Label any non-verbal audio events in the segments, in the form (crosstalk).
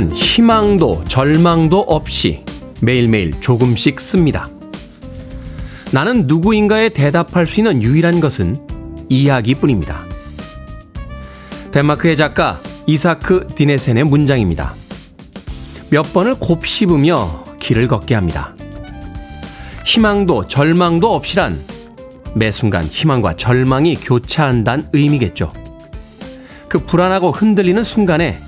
나는 희망도 절망도 없이 매일매일 조금씩 씁니다. 나는 누구인가에 대답할 수 있는 유일한 것은 이야기뿐입니다. 덴마크의 작가 이사크 디네센의 문장입니다. 몇 번을 곱씹으며 길을 걷게 합니다. 희망도 절망도 없이란 매 순간 희망과 절망이 교차한다는 의미겠죠. 그 불안하고 흔들리는 순간에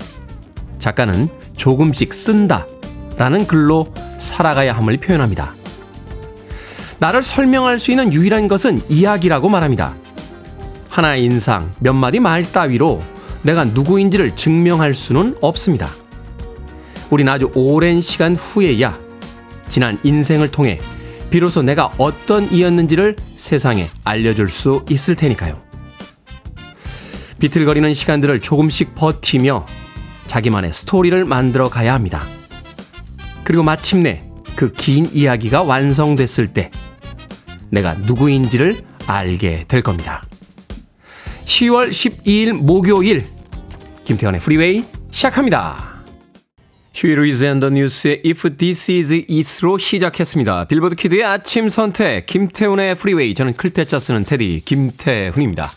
작가는 조금씩 쓴다 라는 글로 살아가야 함을 표현합니다. 나를 설명할 수 있는 유일한 것은 이야기라고 말합니다. 하나의 인상, 몇 마디 말 따위로 내가 누구인지를 증명할 수는 없습니다. 우린 아주 오랜 시간 후에야 지난 인생을 통해 비로소 내가 어떤 이였는지를 세상에 알려줄 수 있을 테니까요. 비틀거리는 시간들을 조금씩 버티며 자기만의 스토리를 만들어 가야 합니다. 그리고 마침내 그 긴 이야기가 완성됐을 때 내가 누구인지를 알게 될 겁니다. 10월 12일 목요일 김태훈의 프리웨이 시작합니다. Huey Lewis and the News의 If This Is It로 시작했습니다. 빌보드 키드의 아침 선택 김태훈의 프리웨이 저는 클 태 자 쓰는 테디 김태훈입니다.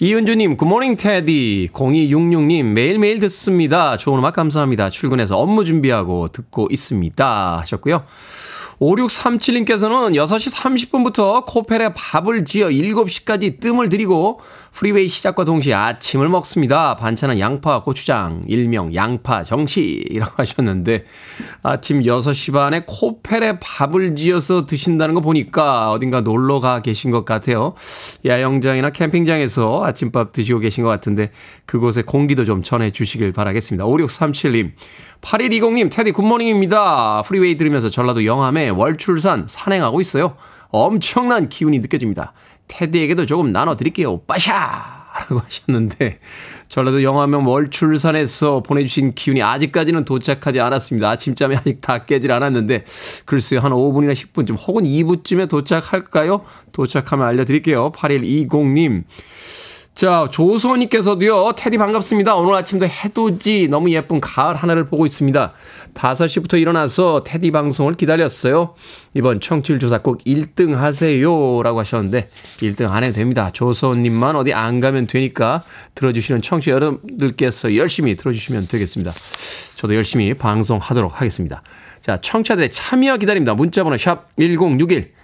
이은주님, good morning 테디. 0266님, 매일매일 듣습니다. 좋은 음악 감사합니다. 출근해서 업무 준비하고 듣고 있습니다. 하셨고요. 5637님께서는 6시 30분부터 코펠에 밥을 지어 7시까지 뜸을 들이고 프리웨이 시작과 동시에 아침을 먹습니다. 반찬은 양파, 고추장, 일명 양파 정식이라고 (laughs) 하셨는데 아침 6시 반에 코펠에 밥을 지어서 드신다는 거 보니까 어딘가 놀러 가 계신 것 같아요. 야영장이나 캠핑장에서 아침밥 드시고 계신 것 같은데 그곳의 공기도 좀 전해 주시길 바라겠습니다. 5637님. 8120님, 테디 good morning입니다. 프리웨이 들으면서 전라도 영암에 월출산 산행하고 있어요. 엄청난 기운이 느껴집니다. 테디에게도 조금 나눠드릴게요. 빠샤! 라고 하셨는데, 전라도 영암면 월출산에서 보내주신 기운이 아직까지는 도착하지 않았습니다. 아침잠이 아직 다 깨질 않았는데, 글쎄요, 한 5분이나 10분쯤, 혹은 2부쯤에 도착할까요? 도착하면 알려드릴게요. 8120님. 자, 조소님께서도요, 테디 반갑습니다. 오늘 아침도 해돋이 너무 예쁜 가을 하늘을 보고 있습니다. 5시부터 일어나서 테디 방송을 기다렸어요. 이번 청취율 조사 꼭 1등 하세요. 라고 하셨는데, 1등 안 해도 됩니다. 조소님만 어디 안 가면 되니까 들어주시는 청취 여러분들께서 열심히 들어주시면 되겠습니다. 저도 열심히 방송하도록 하겠습니다. 자, 청취자들의 참여 기다립니다. 문자번호 샵 1061.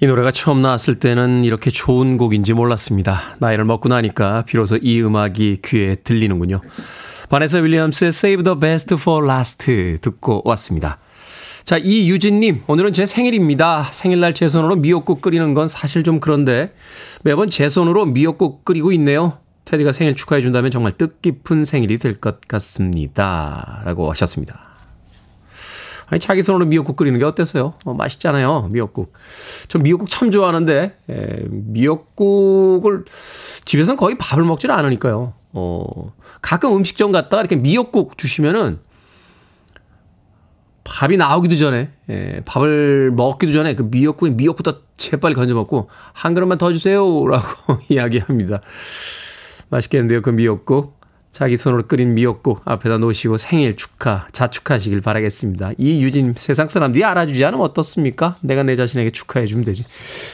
이 노래가 처음 나왔을 때는 이렇게 좋은 곡인지 몰랐습니다. 나이를 먹고 나니까 비로소 이 음악이 귀에 들리는군요. 바네사 윌리엄스의 Save the Best for Last 듣고 왔습니다. 자, 이유진님, 오늘은 제 생일입니다. 생일날 제 손으로 미역국 끓이는 건 사실 좀 그런데 매번 제 손으로 미역국 끓이고 있네요. 테디가 생일 축하해준다면 정말 뜻깊은 생일이 될 것 같습니다. 라고 하셨습니다. 아니, 자기 손으로 미역국 끓이는 게 어때서요? 어, 맛있잖아요, 미역국. 저 미역국 참 좋아하는데, 에, 미역국을 집에서는 거의 밥을 먹지는 않으니까요. 어, 가끔 음식점 갔다가 이렇게 미역국 주시면은 밥이 나오기도 전에, 에, 밥을 먹기도 전에 그 미역국에 미역부터 재빨리 건져 먹고 한 그릇만 더 주세요. 라고 (laughs) 이야기합니다. 맛있겠는데요, 그 미역국. 자기 손으로 끓인 미역국 앞에다 놓으시고 생일 축하, 자축하시길 바라겠습니다. 이 유진 세상 사람들이 알아주지 않으면 어떻습니까? 내가 내 자신에게 축하해주면 되지.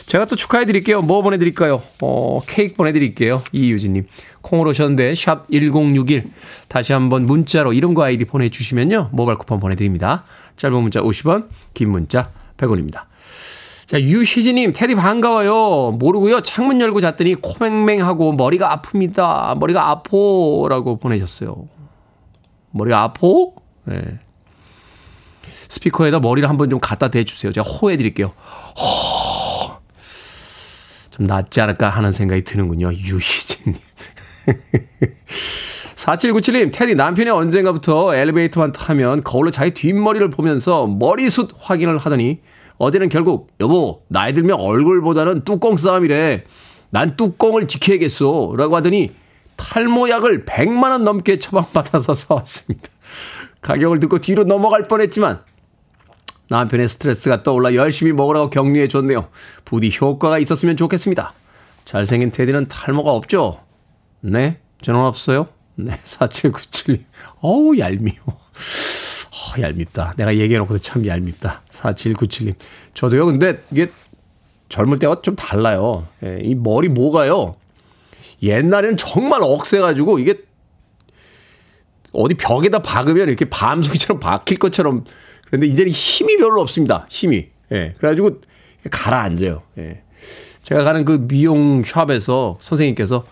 제가 또 축하해드릴게요. 뭐 보내드릴까요? 어, 케이크 보내드릴게요. 이유진님. 콩으로 오셨는데, 샵 1061. 다시 한번 문자로 이름과 아이디 보내주시면요. 모바일 쿠폰 보내드립니다. 짧은 문자 50원, 긴 문자 100원입니다. 자, 유희진님, 테디 반가워요. 모르고요. 창문 열고 잤더니 코맹맹하고 머리가 아픕니다. 머리가 아포라고 보내셨어요. 머리가 아포? 네. 스피커에다 머리를 한번 좀 갖다 대주세요. 제가 호해 드릴게요. 호. 좀 낫지 않을까 하는 생각이 드는군요. 유희진님. 4797님, (laughs) 테디 남편이 언젠가부터 엘리베이터만 타면 거울로 자기 뒷머리를 보면서 머리숱 확인을 하더니 어제는 결국 여보 나이 들면 얼굴보다는 뚜껑 싸움이래. 난 뚜껑을 지켜야겠어. 라고 하더니 탈모약을 100만 원 넘게 처방받아서 (laughs) 사왔습니다. 가격을 듣고 뒤로 넘어갈 뻔했지만 남편의 스트레스가 떠올라 열심히 먹으라고 격려해 줬네요. 부디 효과가 있었으면 좋겠습니다. 잘생긴 테디는 탈모가 없죠? 네, 저는 없어요. 네, (laughs) 4797. 어우, 얄미워. 어, 얄밉다. 내가 얘기해놓고도 참 얄밉다. 4797님. 저도요, 근데 이게 젊을 때와 좀 달라요. 예, 이 머리 모가요. 옛날에는 정말 억세가지고 이게 어디 벽에다 박으면 이렇게 밤송이처럼 박힐 것처럼 그런데 이제는 힘이 별로 없습니다. 힘이. 예. 그래가지고 가라앉아요. 예. 제가 가는 그 미용 샵에서 선생님께서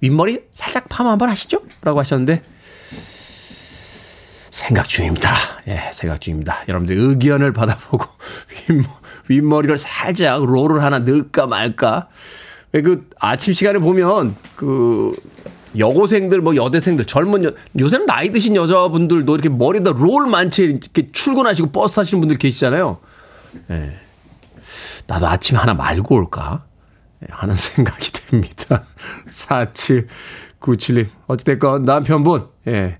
윗머리 살짝 파마 한번 하시죠? 라고 하셨는데 생각 중입니다. 예, 생각 중입니다. 여러분들 의견을 받아보고 (laughs) 윗머 리를 살짝 롤을 하나 넣을까 말까. 그 아침 시간에 보면 그 여고생들 뭐 여대생들 젊은 여, 요새는 나이 드신 여자분들도 이렇게 머리에다 롤 만체 이렇게 출근하시고 버스 타시는 분들 계시잖아요. 예. 나도 아침에 하나 말고 올까? 예, 하는 (laughs) 생각이 듭니다. 4797님. 어찌됐건 남편분, 예.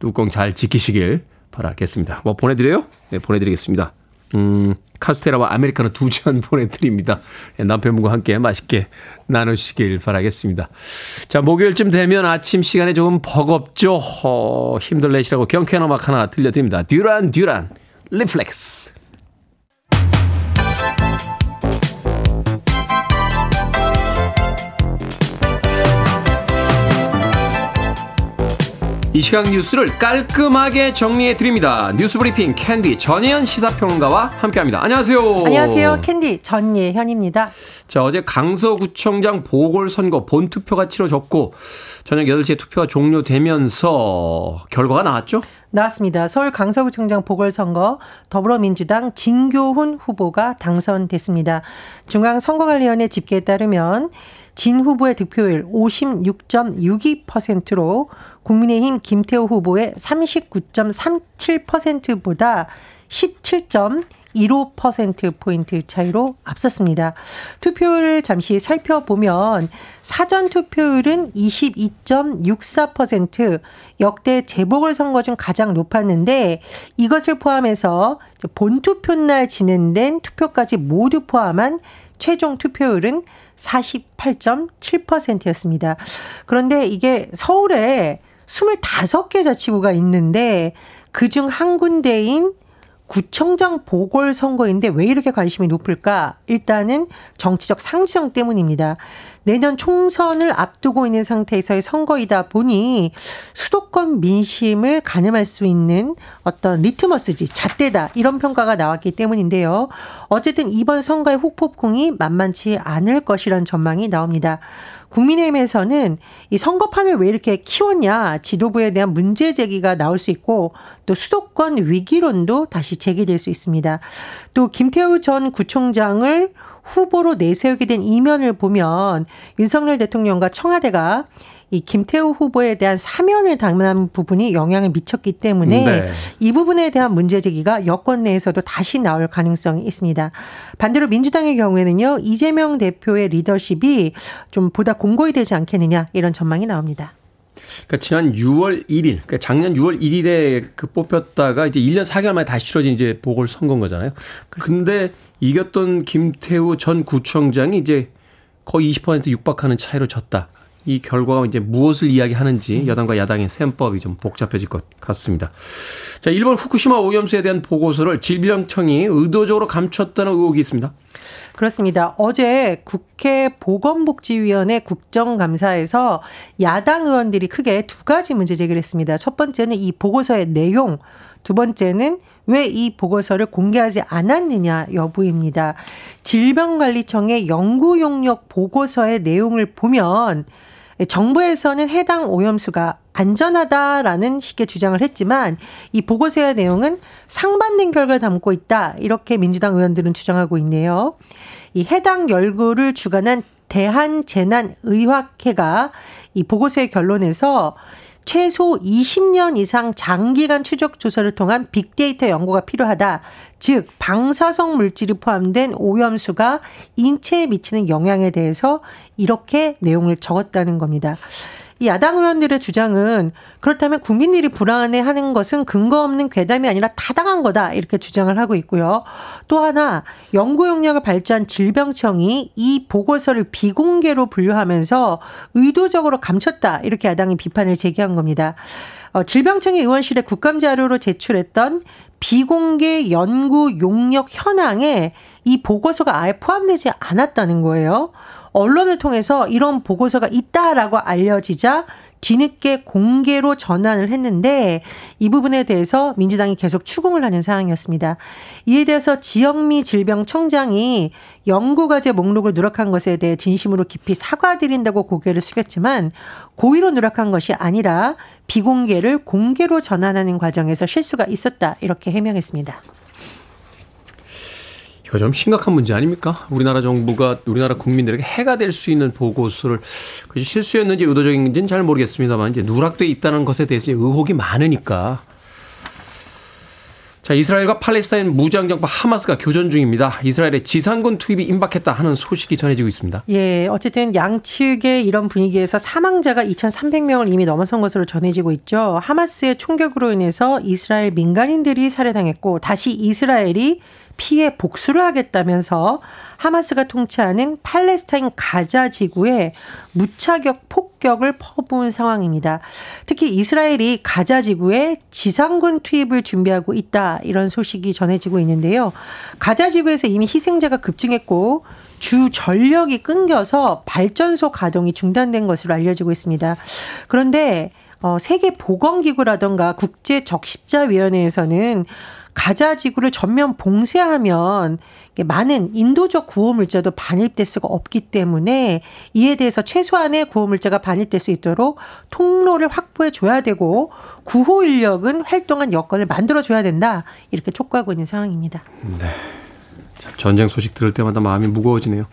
뚜껑 잘 지키시길 바라겠습니다. 뭐 보내드려요? 네, 보내드리겠습니다. 음, 카스테라와 아메리카노 두 잔 (laughs) 보내드립니다. 예, 남편분과 함께 맛있게 나누시길 바라겠습니다. 자, 목요일쯤 되면 아침 시간에 조금 버겁죠? 어, 힘들 내시라고 경쾌한 음악 하나 들려드립니다. 듀란, 듀란, Reflex. 이 시각 뉴스를 깔끔하게 정리해 드립니다. 뉴스 브리핑 캔디 전예현 시사평론가와 함께합니다. 안녕하세요. 안녕하세요. 캔디 전예현입니다. 자 어제 강서구청장 보궐선거 본투표가 치러졌고 저녁 8시에 투표가 종료되면서 결과가 나왔죠? 나왔습니다. 서울 강서구청장 보궐선거 더불어민주당 진교훈 후보가 당선됐습니다. 중앙선거관리위원회 집계에 따르면 진 후보의 득표율 56.62%로 국민의힘 김태호 후보의 39.37%보다 17.15%포인트 차이로 앞섰습니다. 투표율을 잠시 살펴보면 사전 투표율은 22.64% 역대 재보궐선거 중 가장 높았는데 이것을 포함해서 본투표 날 진행된 투표까지 모두 포함한 최종 투표율은 48.7%였습니다. 그런데 이게 서울에 25개 자치구가 있는데 그중 한 군데인 구청장 보궐선거인데 왜 이렇게 관심이 높을까? 일단은 정치적 상징 때문입니다. 내년 총선을 앞두고 있는 상태에서의 선거이다 보니 수도권 민심을 가늠할 수 있는 어떤 리트머스지, 잣대다 이런 평가가 나왔기 때문인데요. 어쨌든 이번 선거의 후폭풍이 만만치 않을 것이란 전망이 나옵니다. 국민의힘에서는 이 선거판을 왜 이렇게 키웠냐 지도부에 대한 문제 제기가 나올 수 있고 또 수도권 위기론도 다시 제기될 수 있습니다. 또 김태우 전 구청장을 후보로 내세우게 된 이면을 보면 윤석열 대통령과 청와대가 이 김태우 후보에 대한 사면을 당면한 부분이 영향을 미쳤기 때문에 네. 이 부분에 대한 문제 제기가 여권 내에서도 다시 나올 가능성이 있습니다. 반대로 민주당의 경우에는요 이재명 대표의 리더십이 좀 보다 공고히 되지 않겠느냐 이런 전망이 나옵니다. 그러니까 지난 6월 1일, 그러니까 작년 6월 1일에 그 뽑혔다가 이제 1년 4개월 만에 다시 치러진 이제 보궐 선거인 거잖아요. 근데 이겼던 김태우 전 구청장이 이제 거의 20% 육박하는 차이로 졌다. 이 결과가 이제 무엇을 이야기하는지 여당과 야당의 셈법이 좀 복잡해질 것 같습니다. 자, 일본 후쿠시마 오염수에 대한 보고서를 질병청이 의도적으로 감췄다는 의혹이 있습니다. 그렇습니다. 어제 국회 보건복지위원회 국정감사에서 야당 의원들이 크게 두 가지 문제 제기를 했습니다. 첫 번째는 이 보고서의 내용, 두 번째는 왜 이 보고서를 공개하지 않았느냐 여부입니다. 질병관리청의 연구 용역 보고서의 내용을 보면 정부에서는 해당 오염수가 안전하다라는 식의 주장을 했지만 이 보고서의 내용은 상반된 결과를 담고 있다. 이렇게 민주당 의원들은 주장하고 있네요. 이 해당 연구를 주관한 대한재난의학회가 이 보고서의 결론에서 최소 20년 이상 장기간 추적 조사를 통한 빅데이터 연구가 필요하다. 즉, 방사성 물질이 포함된 오염수가 인체에 미치는 영향에 대해서 이렇게 내용을 적었다는 겁니다. 이 야당 의원들의 주장은 그렇다면 국민들이 불안해하는 것은 근거 없는 괴담이 아니라 타당한 거다 이렇게 주장을 하고 있고요. 또 하나 연구 용역을 발주한 질병청이 이 보고서를 비공개로 분류하면서 의도적으로 감췄다 이렇게 야당이 비판을 제기한 겁니다. 어, 질병청이 의원실에 국감 자료로 제출했던 비공개 연구 용역 현황에 이 보고서가 아예 포함되지 않았다는 거예요. 언론을 통해서 이런 보고서가 있다라고 알려지자 뒤늦게 공개로 전환을 했는데 이 부분에 대해서 민주당이 계속 추궁을 하는 상황이었습니다. 이에 대해서 지영미 질병청장이 연구과제 목록을 누락한 것에 대해 진심으로 깊이 사과드린다고 고개를 숙였지만 고의로 누락한 것이 아니라 비공개를 공개로 전환하는 과정에서 실수가 있었다 이렇게 해명했습니다. 이거 좀 심각한 문제 아닙니까? 우리나라 정부가 우리나라 국민들에게 해가 될 수 있는 보고서를 그것이 실수였는지 의도적인지는 잘 모르겠습니다만 이제 누락돼 있다는 것에 대해서 의혹이 많으니까 자, 이스라엘과 팔레스타인 무장정파 하마스가 교전 중입니다. 이스라엘의 지상군 투입이 임박했다 하는 소식이 전해지고 있습니다. 예, 어쨌든 양측의 이런 분위기에서 사망자가 2,300명을 이미 넘어선 것으로 전해지고 있죠. 하마스의 총격으로 인해서 이스라엘 민간인들이 살해당했고 다시 이스라엘이 피해 복수를 하겠다면서 하마스가 통치하는 팔레스타인 가자 지구에 무차격 폭격을 퍼부은 상황입니다. 특히 이스라엘이 가자 지구에 지상군 투입을 준비하고 있다 이런 소식이 전해지고 있는데요. 가자 지구에서 이미 희생자가 급증했고 주 전력이 끊겨서 발전소 가동이 중단된 것으로 알려지고 있습니다. 그런데 어, 세계 보건기구라던가 국제 적십자위원회에서는 가자 지구를 전면 봉쇄하면 많은 인도적 구호 물자도 반입될 수가 없기 때문에 이에 대해서 최소한의 구호 물자가 반입될 수 있도록 통로를 확보해 줘야 되고 구호 인력은 활동한 여건을 만들어 줘야 된다. 이렇게 촉구하고 있는 상황입니다. 네. 전쟁 소식 들을 때마다 마음이 무거워지네요.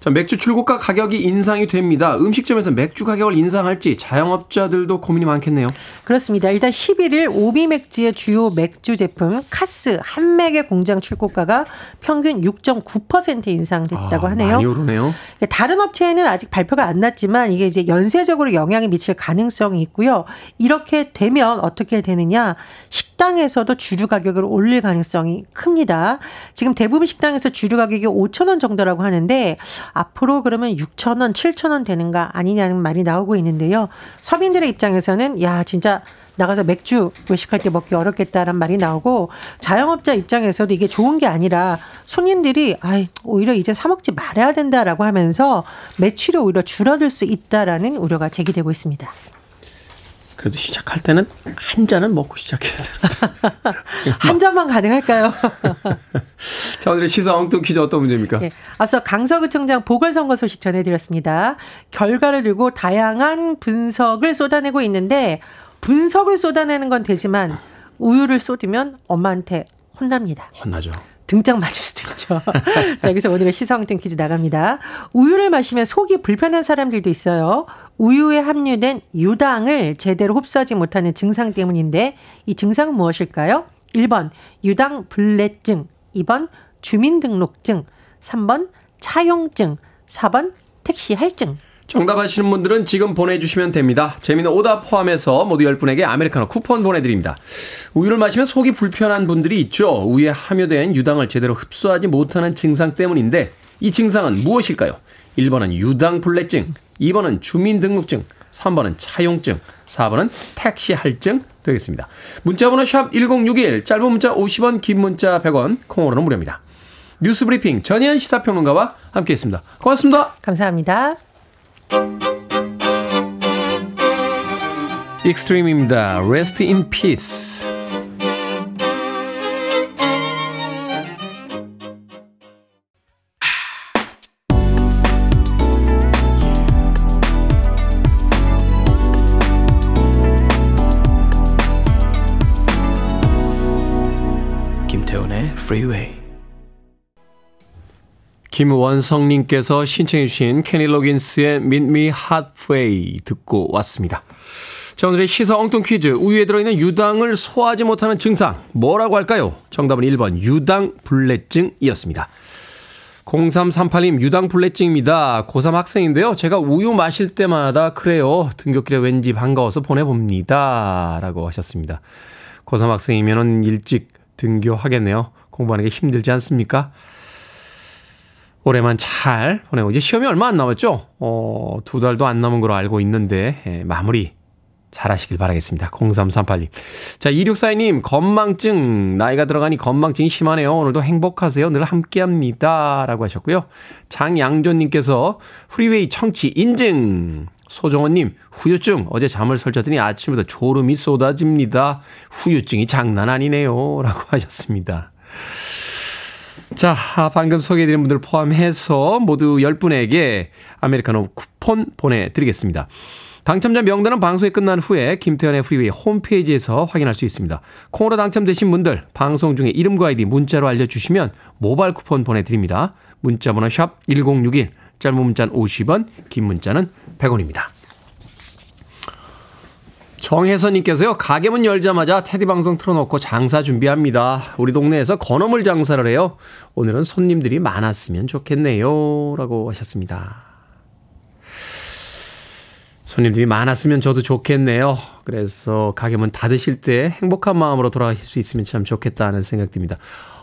자, 맥주 출고가 가격이 인상이 됩니다. 음식점에서 맥주 가격을 인상할지 자영업자들도 고민이 많겠네요. 그렇습니다. 일단 11일 오비 맥주의 주요 맥주 제품 카스 한맥의 공장 출고가가 평균 6.9% 인상됐다고 아, 하네요. 많이 오르네요. 다른 업체에는 아직 발표가 안 났지만 이게 이제 연쇄적으로 영향이 미칠 가능성이 있고요. 이렇게 되면 어떻게 되느냐? 식당에서도 주류 가격을 올릴 가능성이 큽니다. 지금 대부분 식당에서 주류 가격이 5천 원 정도라고 하는데 앞으로 그러면 6천 원, 7천 원 되는 거 아니냐는 말이 나오고 있는데요. 서민들의 입장에서는 야 진짜 나가서 맥주 외식할 때 먹기 어렵겠다란 말이 나오고 자영업자 입장에서도 이게 좋은 게 아니라 손님들이 아이 오히려 이제 사 먹지 말아야 된다라고 하면서 매출이 오히려 줄어들 수 있다라는 우려가 제기되고 있습니다. 그래도 시작할 때는 한 잔은 먹고 시작해야 된다. (laughs) 한 잔만 가능할까요? (laughs) 자, 오늘의 시사 엉뚱 퀴즈 어떤 문제입니까? 네, 앞서 강서구청장 보궐선거 소식 전해드렸습니다. 결과를 들고 다양한 분석을 쏟아내고 있는데 분석을 쏟아내는 건 되지만 우유를 쏟으면 엄마한테 혼납니다. 혼나죠. 등짝 맞을 수도 있죠. (laughs) 자, 여기서 오늘의 시사엉뚱 퀴즈 나갑니다. 우유를 마시면 속이 불편한 사람들도 있어요. 우유에 함유된 유당을 제대로 흡수하지 못하는 증상 때문인데 이 증상은 무엇일까요? 1번 유당 불내증, 2번 주민등록증, 3번 차용증, 4번 택시 할증. 정답 아시는 분들은 지금 보내주시면 됩니다. 재미는 오답 포함해서 모두 10분에게 아메리카노 쿠폰 보내드립니다. 우유를 마시면 속이 불편한 분들이 있죠. 우유에 함유된 유당을 제대로 흡수하지 못하는 증상 때문인데 이 증상은 무엇일까요? 1번은 유당불내증, 2번은 주민등록증, 3번은 차용증, 4번은 택시 할증 되겠습니다. 문자번호 샵 1061, 짧은 문자 50원, 긴 문자 100원, 콩으로는 무료입니다. 뉴스브리핑 전희연 시사평론가와 함께했습니다. 고맙습니다. 감사합니다. 익스트림입니다. Rest in Peace. 김태훈의 Freeway. 김원성님께서 신청해 주신 케니 로긴스의 Meet Me Halfway 듣고 왔습니다. 자, 오늘의 시사 엉뚱 퀴즈. 우유에 들어있는 유당을 소화하지 못하는 증상. 뭐라고 할까요? 정답은 1번 유당불내증이었습니다. 0338님 유당불내증입니다. 고3 학생인데요. 제가 우유 마실 때마다 그래요. 등굣길에 왠지 반가워서 보내봅니다. 라고 하셨습니다. 고3 학생이면 일찍 등교하겠네요. 공부하는 게 힘들지 않습니까? 올해만 잘 보내고 이제 시험이 얼마 안 남았죠? 어, 두 달도 안 남은 걸로 알고 있는데 예, 마무리 잘 하시길 바라겠습니다. 0338님. 자, 2642님, 건망증. 나이가 들어가니 건망증이 심하네요. 오늘도 행복하세요. 늘 함께 합니다. 라고 하셨고요. 장양조님께서 프리웨이 청취 인증. 소정원님, 후유증. 어제 잠을 설쳤더니 아침부터 졸음이 쏟아집니다. 후유증이 장난 아니네요. 라고 하셨습니다. 자, 방금 소개해드린 분들 포함해서 모두 10분에게 아메리카노 쿠폰 보내드리겠습니다. 당첨자 명단은 방송이 끝난 후에 김태훈의 프리웨이 홈페이지에서 확인할 수 있습니다. 콩으로 당첨되신 분들 방송 중에 이름과 아이디 문자로 알려주시면 모바일 쿠폰 보내드립니다. 문자번호 샵 1061, 짧은 문자는 50원, 긴 문자는 100원입니다. 정혜선님께서요, 가게문 열자마자 테디 방송 틀어놓고 장사 준비합니다. 우리 동네에서 건어물 장사를 해요. 오늘은 손님들이 많았으면 좋겠네요. 라고 하셨습니다. 손님들이 많았으면 저도 좋겠네요. 그래서 가게문 닫으실 때 행복한 마음으로 돌아가실 수 있으면 참 좋겠다는 생각 듭니다.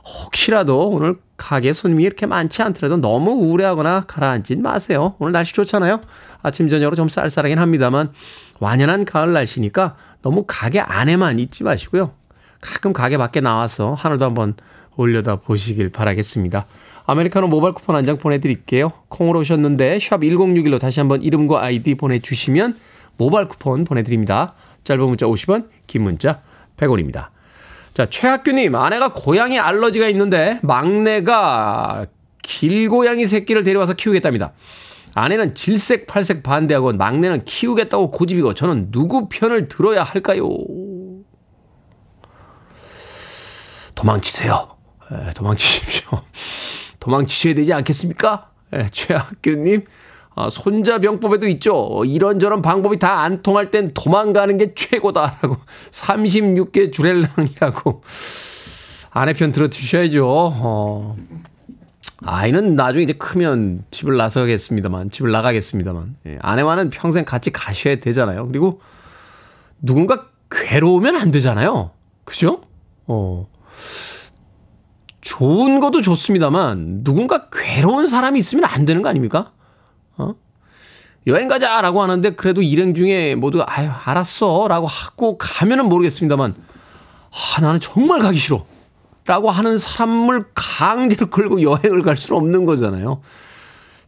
혹시라도 오늘 가게 손님이 이렇게 많지 않더라도 너무 우울해하거나 가라앉진 마세요. 오늘 날씨 좋잖아요. 아침 저녁으로 좀 쌀쌀하긴 합니다만 완연한 가을 날씨니까 너무 가게 안에만 있지 마시고요. 가끔 가게 밖에 나와서 하늘도 한번 올려다 보시길 바라겠습니다. 아메리카노 모바일 쿠폰 한 장 보내드릴게요. 콩으로 오셨는데 샵 1061로 다시 한번 이름과 아이디 보내주시면 모바일 쿠폰 보내드립니다. 짧은 문자 50원, 긴 문자 100원입니다. 자, 최학규님, 아내가 고양이 알러지가 있는데 막내가 길고양이 새끼를 데려와서 키우겠답니다. 아내는 질색 팔색 반대하고 막내는 키우겠다고 고집이고 저는 누구 편을 들어야 할까요? 도망치세요. 에, 도망치십시오. (laughs) 도망치셔야 되지 않겠습니까? 예, 최학규님, 아, 손자병법에도 있죠. 이런저런 방법이 다 안 통할 땐 도망가는 게 최고다라고 (laughs) 36개 주렐랑이라고 아내 편 들어주셔야죠. 어. 아이는 나중에 이제 크면 집을 나서겠습니다만, 집을 나가겠습니다만, 예, 아내와는 평생 같이 가셔야 되잖아요. 그리고 누군가 괴로우면 안 되잖아요. 그죠? 어. 좋은 것도 좋습니다만 누군가 괴로운 사람이 있으면 안 되는 거 아닙니까? 어? 여행 가자라고 하는데 그래도 일행 중에 모두 아유 알았어 라고 하고 가면은 모르겠습니다만 아 나는 정말 가기 싫어. 라고 하는 사람을 강제로 끌고 여행을 갈 수는 없는 거잖아요.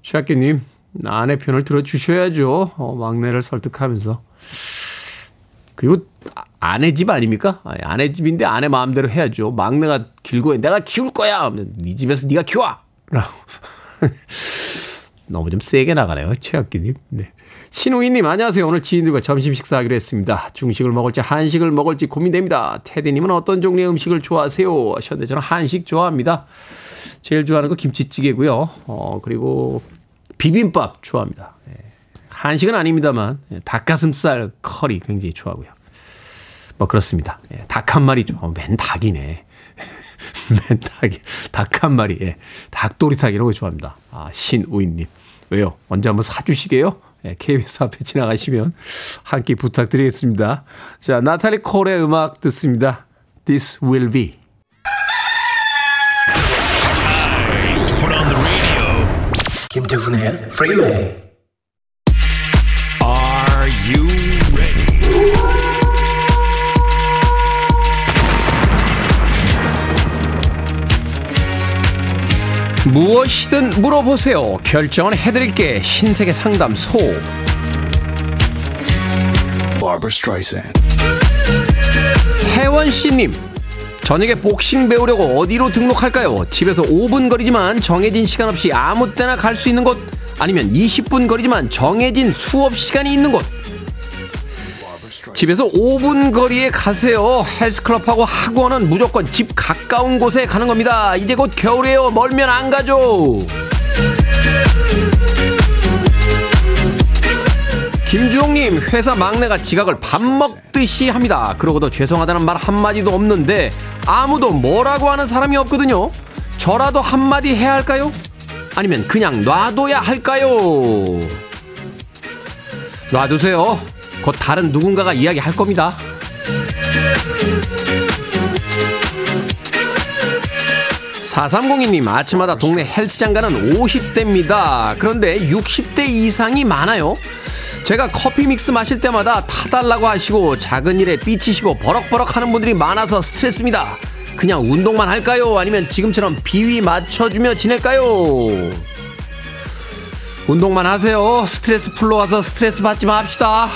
최학기님, 아내 편을 들어주셔야죠. 어, 막내를 설득하면서. 그리고 아내 집 아닙니까? 아내 집인데 아내 마음대로 해야죠. 막내가 길고 내가 키울 거야. 네 집에서 네가 키워. 라고. (laughs) 너무 좀 세게 나가네요. 최학기님. 네. 신우이님, 안녕하세요. 오늘 지인들과 점심 식사하기로 했습니다. 중식을 먹을지 한식을 먹을지 고민됩니다. 테디님은 어떤 종류의 음식을 좋아하세요? 하셨는데 저는 한식 좋아합니다. 제일 좋아하는 거 김치찌개고요. 어, 그리고 비빔밥 좋아합니다. 네. 한식은 아닙니다만 예, 닭가슴살 커리 굉장히 좋아하고요. 뭐 그렇습니다. 예, 닭한 마리 좀, 어, 맨 닭이네. (laughs) 맨 닭이, 닭 한 마리, 예, 닭도리탕 이런 거 좋아합니다. 아, 신우인님. 왜요? 언제 한번 사주시게요? 예, KBS 앞에 지나가시면 한 끼 부탁드리겠습니다. 자, 나탈리 콜의 음악 듣습니다. This will be. 김태훈의 Freeway. Are 무엇이든 물어보세요. 결정은 해드릴게. 신세계 상담 소. 혜원 씨님. 저녁에 복싱 배우려고 어디로 등록할까요? 집에서 5분 거리지만 정해진 시간 없이 아무 때나 갈 수 있는 곳 아니면 20분 거리지만 정해진 수업 시간이 있는 곳 집에서 5분 거리에 가세요. 헬스클럽하고 학원은 무조건 집 가까운 곳에 가는 겁니다. 이제 곧 겨울이에요. 멀면 안 가죠. 김주홍님, 회사 막내가 지각을 밥 먹듯이 합니다. 그러고도 죄송하다는 말 한마디도 없는데 아무도 뭐라고 하는 사람이 없거든요. 저라도 한마디 해야 할까요? 아니면 그냥 놔둬야 할까요? 놔두세요. 곧 다른 누군가가 이야기할 겁니다. 4302님, 아침마다 동네 헬스장 가는 50대입니다. 그런데 60대 이상이 많아요. 제가 커피 믹스 마실 때마다 타달라고 하시고 작은 일에 삐치시고 버럭버럭 하는 분들이 많아서 스트레스입니다. 그냥 운동만 할까요? 아니면 지금처럼 비위 맞춰주며 지낼까요? 운동만 하세요. 스트레스 풀러 와서 스트레스 받지 맙시다.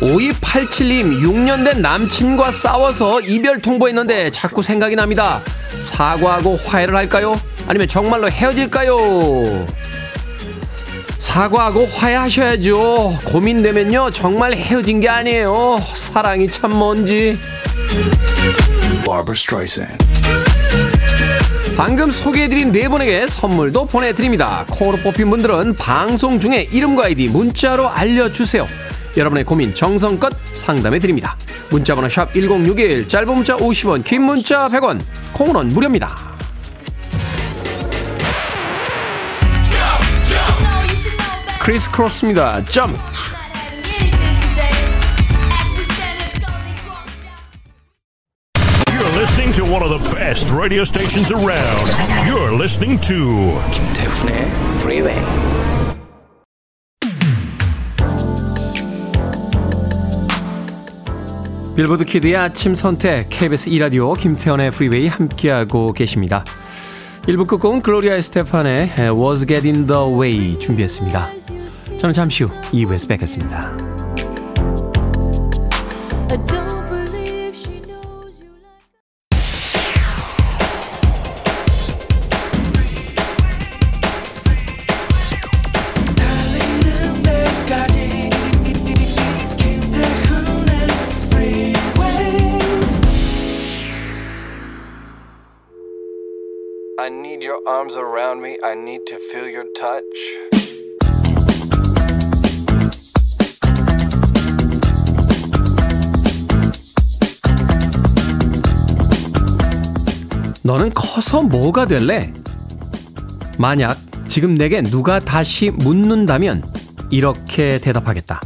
5287님, 6년 된 남친과 싸워서 이별 통보했는데 자꾸 생각이 납니다. 사과하고 화해를 할까요? 아니면 정말로 헤어질까요? 사과하고 화해하셔야죠. 고민되면요, 정말 헤어진 게 아니에요. 사랑이 참 뭔지. 방금 소개해드린 네 분에게 선물도 보내드립니다. 코로 뽑힌 분들은 방송 중에 이름과 아이디 문자로 알려주세요. 여러분의 고민 정성껏 상담해드립니다. 문자번호 샵 1061, 짧은 문자 50원, 긴 문자 100원, 콩은 무료입니다. 크리스 크로스입니다. 점프! Of the best radio stations around. You're listening to 김태훈의 Freeway. 빌보드 키드의 아침 선택 KBS 2 라디오 김태훈의 프리웨이 함께하고 계십니다. 1부 끝곡은 글로리아 에스테판의 Words Get In The Way 준비했습니다. 저는 잠시 후 2부에서 뵙겠습니다. Arms around me. I need to feel your touch. 너는 커서 뭐가 될래? 만약 지금 내게 누가 다시 묻는다면 이렇게 대답하겠다.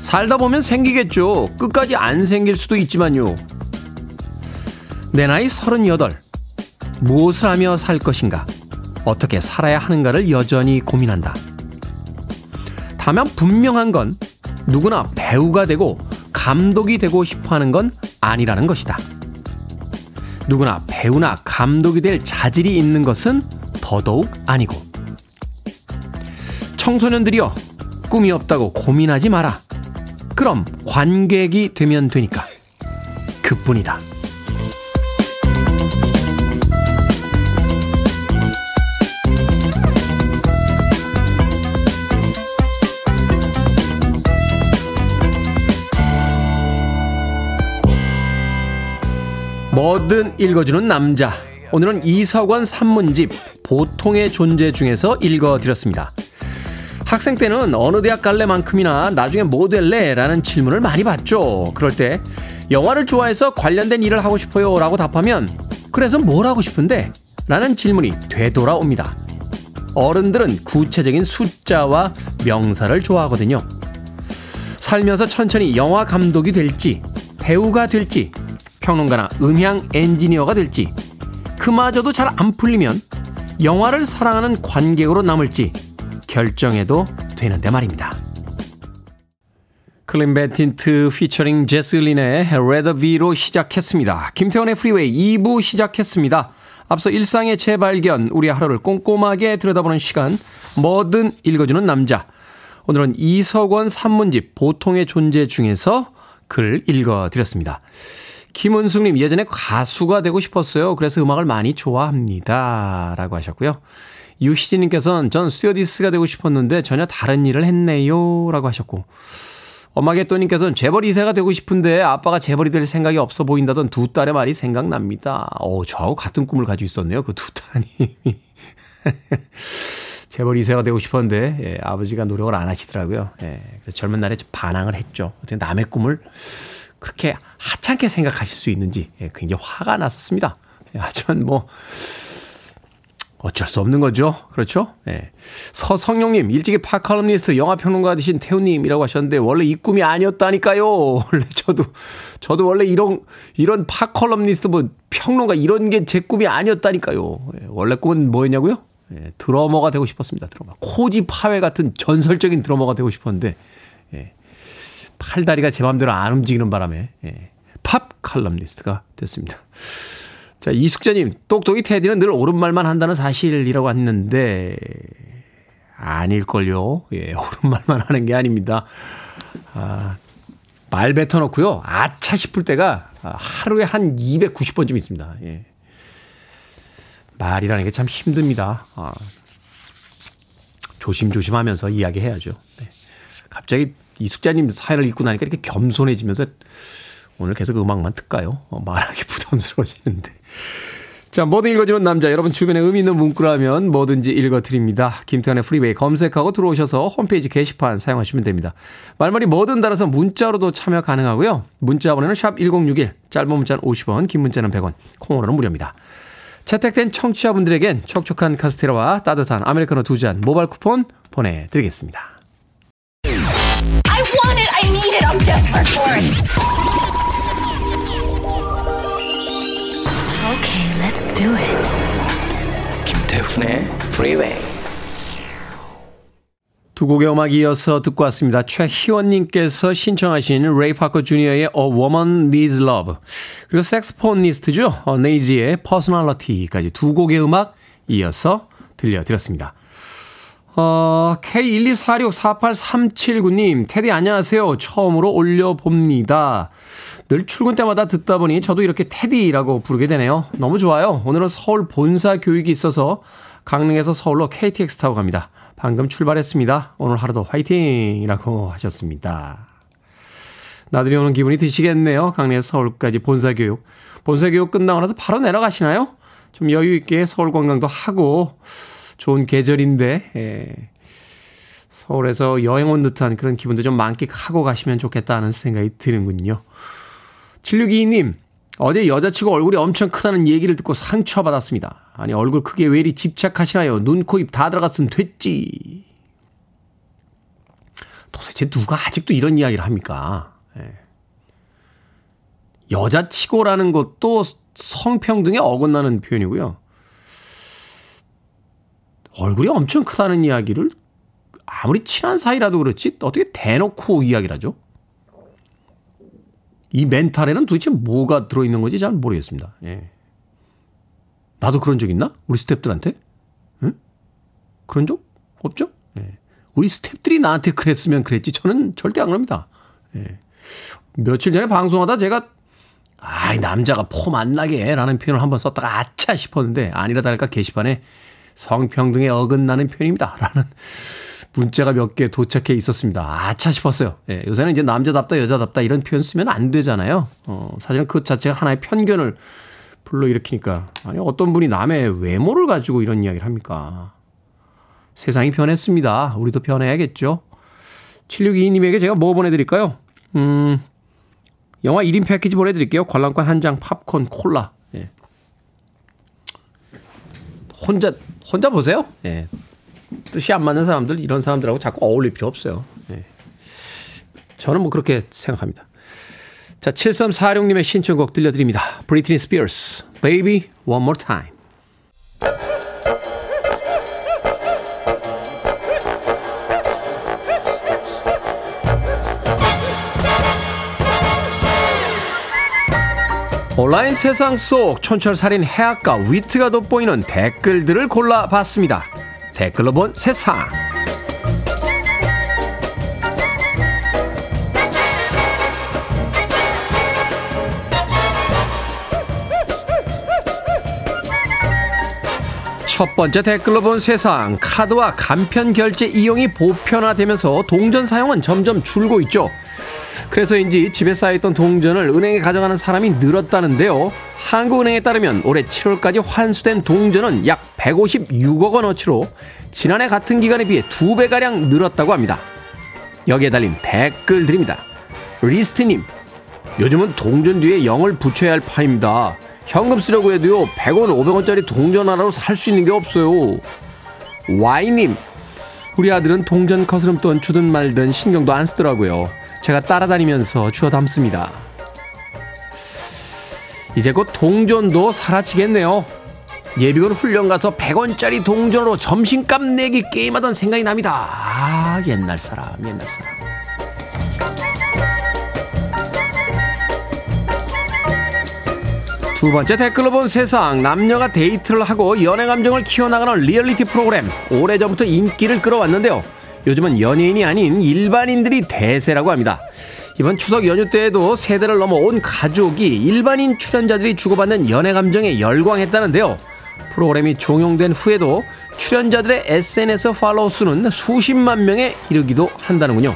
살다 보면 생기겠죠. 끝까지 안 생길 수도 있지만요. 내 나이 38. 무엇을 하며 살 것인가? 어떻게 살아야 하는가를 여전히 고민한다. 다만 분명한 건 누구나 배우가 되고 감독이 되고 싶어 하는 건 아니라는 것이다. 누구나 배우나 감독이 될 자질이 있는 것은 더더욱 아니고. 청소년들이여, 꿈이 없다고 고민하지 마라. 그럼 관객이 되면 되니까. 그뿐이다. 뭐든 읽어주는 남자. 오늘은 이석원 산문집 보통의 존재 중에서 읽어드렸습니다. 학생 때는 어느 대학 갈래만큼이나 나중에 뭐 될래? 라는 질문을 많이 받죠. 그럴 때 영화를 좋아해서 관련된 일을 하고 싶어요 라고 답하면 그래서 뭘 하고 싶은데? 라는 질문이 되돌아옵니다. 어른들은 구체적인 숫자와 명사를 좋아하거든요. 살면서 천천히 영화 감독이 될지, 배우가 될지, 평론가나 음향 엔지니어가 될지 그마저도 잘 안 풀리면 영화를 사랑하는 관객으로 남을지 결정해도 되는데 말입니다. Clean Bandit 피처링 Jess Glynne의 Rather Be로 시작했습니다. 김태훈의 프리웨이 2부 시작했습니다. 앞서 일상의 재발견, 우리 하루를 꼼꼼하게 들여다보는 시간, 뭐든 읽어주는 남자. 오늘은 이석원 산문집 보통의 존재 중에서 글 읽어드렸습니다. 김은숙님, 예전에 가수가 되고 싶었어요. 그래서 음악을 많이 좋아합니다. 라고 하셨고요. 유희진님께서는 전 스튜어디스가 되고 싶었는데 전혀 다른 일을 했네요. 라고 하셨고, 엄마개또님께서는 재벌 2세가 되고 싶은데 아빠가 재벌이 될 생각이 없어 보인다던 두 딸의 말이 생각납니다. 어, 저하고 같은 꿈을 가지고 있었네요. 그 두 딸이. (laughs) 재벌 2세가 되고 싶었는데, 예, 아버지가 노력을 안 하시더라고요. 예, 그래서 젊은 날에 좀 반항을 했죠. 어떻게 남의 꿈을 그렇게 하찮게 생각하실 수 있는지 예, 굉장히 화가 났었습니다. 예, 하지만 뭐, 어쩔 수 없는 거죠. 그렇죠? 예. 서성용님, 일찍이 팝 칼럼니스트 영화평론가 되신 태훈님이라고 하셨는데, 원래 이 꿈이 아니었다니까요. (laughs) 원래 저도, 저도 원래 이런, 이런 팝 칼럼니스트 뭐, 평론가 이런 게 제 꿈이 아니었다니까요. 예. 원래 꿈은 뭐였냐고요? 예. 드러머가 되고 싶었습니다. 드러머. 코지 파웰 같은 전설적인 드러머가 되고 싶었는데, 예. 팔다리가 제 마음대로 안 움직이는 바람에, 예. 팝 칼럼니스트가 됐습니다. 자, 이숙자님, 똑똑이 테디는 늘 옳은 말만 한다는 사실이라고 했는데, 아닐걸요. 예, (laughs) 옳은 말만 하는 게 아닙니다. 아, 말 뱉어놓고요. 아차 싶을 때가 하루에 한 290번쯤 있습니다. 예. 말이라는 게 참 힘듭니다. 아, 조심조심 하면서 이야기해야죠. 네. 갑자기 이 숙자님 사연을 읽고 나니까 이렇게 겸손해지면서 오늘 계속 음악만 틀까요? 어, 말하기 (laughs) 부담스러워지는데. 자, 뭐든 읽어주는 남자. 여러분 주변에 의미 있는 문구라면 뭐든지 읽어드립니다. 김태훈의 프리웨이 검색하고 들어오셔서 홈페이지 게시판 사용하시면 됩니다. 말머리 뭐든 달아서 문자로도 참여 가능하고요. 문자 번호는 샵1061, 짧은 문자는 50원, 긴 문자는 100원, 콩으로는 무료입니다. 채택된 청취자분들에겐 촉촉한 카스테라와 따뜻한 아메리카노 두 잔 모바일 쿠폰 보내드리겠습니다. I want it. I need it. I'm desperate for it. Okay, let's do it. 김태훈의 Freeway. 두 곡의 음악 이어서 듣고 왔습니다. 최희원님께서 신청하신 레이 파커 주니어의 A Woman Needs Love 그리고 색스포니스트죠. 어, 네이지의 Personality까지 두 곡의 음악 이어서 들려드렸습니다. 어, K124648379님, 테디 안녕하세요. 처음으로 올려봅니다. 늘 출근 때마다 듣다 보니 저도 이렇게 테디라고 부르게 되네요. 너무 좋아요. 오늘은 서울 본사 교육이 있어서 강릉에서 서울로 KTX 타고 갑니다. 방금 출발했습니다. 오늘 하루도 화이팅 이라고 하셨습니다. 나들이 오는 기분이 드시겠네요. 강릉에서 서울까지 본사 교육. 본사 교육 끝나고 나서 바로 내려가시나요? 좀 여유 있게 서울 관광도 하고 좋은 계절인데 예. 서울에서 여행 온 듯한 그런 기분도 좀 만끽하고 가시면 좋겠다는 생각이 드는군요. 7622님, 어제 여자치고 얼굴이 엄청 크다는 얘기를 듣고 상처받았습니다. 아니, 얼굴 크게 왜 이리 집착하시나요? 눈, 코, 입 다 들어갔으면 됐지. 도대체 누가 아직도 이런 이야기를 합니까? 예. 여자치고라는 것도 성평등에 어긋나는 표현이고요. 얼굴이 엄청 크다는 이야기를 아무리 친한 사이라도 그렇지 어떻게 대놓고 이야기를 하죠? 이 멘탈에는 도대체 뭐가 들어있는 건지 잘 모르겠습니다. 예. 나도 그런 적 있나? 우리 스탭들한테? 응? 그런 적 없죠? 예. 우리 스탭들이 나한테 그랬으면 그랬지. 저는 절대 안 그럽니다. 예. 며칠 전에 방송하다 제가 아이 남자가 폼안 나게 라는 표현을 한번 썼다가 아차 싶었는데 아니라 다를까 게시판에 성평등에 어긋나는 표현입니다. (laughs) 라는 문자가 몇 개 도착해 있었습니다. 아차 싶었어요. 예, 요새는 이제 남자답다, 여자답다 이런 표현 쓰면 안 되잖아요. 어, 사실은 그 자체가 하나의 편견을 불러일으키니까. 아니, 어떤 분이 남의 외모를 가지고 이런 이야기를 합니까? 세상이 변했습니다. 우리도 변해야겠죠. 7622님에게 제가 뭐 보내드릴까요? 음, 영화 1인 패키지 보내드릴게요. 관람권 한 장, 팝콘, 콜라. 예. 혼자, 혼자 보세요. 예. 뜻이 안 맞는 사람들, 이런 사람들하고 자꾸 어울릴 필요 없어요. 예. 저는 뭐 그렇게 생각합니다. 자, 7346님의 신청곡 들려드립니다. 브리트니 스피어스, Baby One More Time. 온라인 세상 속 촌철살인 해악과 위트가 돋보이는 댓글들을 골라봤습니다. 댓글로 본 세상. 첫 번째 댓글로 본 세상 카드와 간편 결제 이용이 보편화되면서 동전 사용은 점점 줄고 있죠. 그래서인지 집에 쌓여있던 동전을 은행에 가져가는 사람이 늘었다는데요. 한국은행에 따르면 올해 7월까지 환수된 동전은 약 156억 원어치로 지난해 같은 기간에 비해 2배가량 늘었다고 합니다. 여기에 달린 댓글 드립니다. 리스트님, 요즘은 동전 뒤에 0을 붙여야 할 판입니다. 현금 쓰려고 해도요, 100원, 500원짜리 동전 하나로 살 수 있는 게 없어요. 와이님, 우리 아들은 동전 거스름 돈 주든 말든 신경도 안 쓰더라고요. 제가 따라다니면서 주워 담습니다. 이제 곧 동전도 사라지겠네요. 예비군 훈련 가서 100원짜리 동전으로 점심값 내기 게임하던 생각이 납니다. 아, 옛날 사람, 옛날 사람. 두 번째 댓글로 본 세상 남녀가 데이트를 하고 연애 감정을 키워나가는 리얼리티 프로그램 오래전부터 인기를 끌어왔는데요 요즘은 연예인이 아닌 일반인들이 대세라고 합니다. 이번 추석 연휴 때에도 세대를 넘어 온 가족이 일반인 출연자들이 주고받는 연애 감정에 열광했다는데요. 프로그램이 종용된 후에도 출연자들의 SNS 팔로우 수는 수십만 명에 이르기도 한다는군요.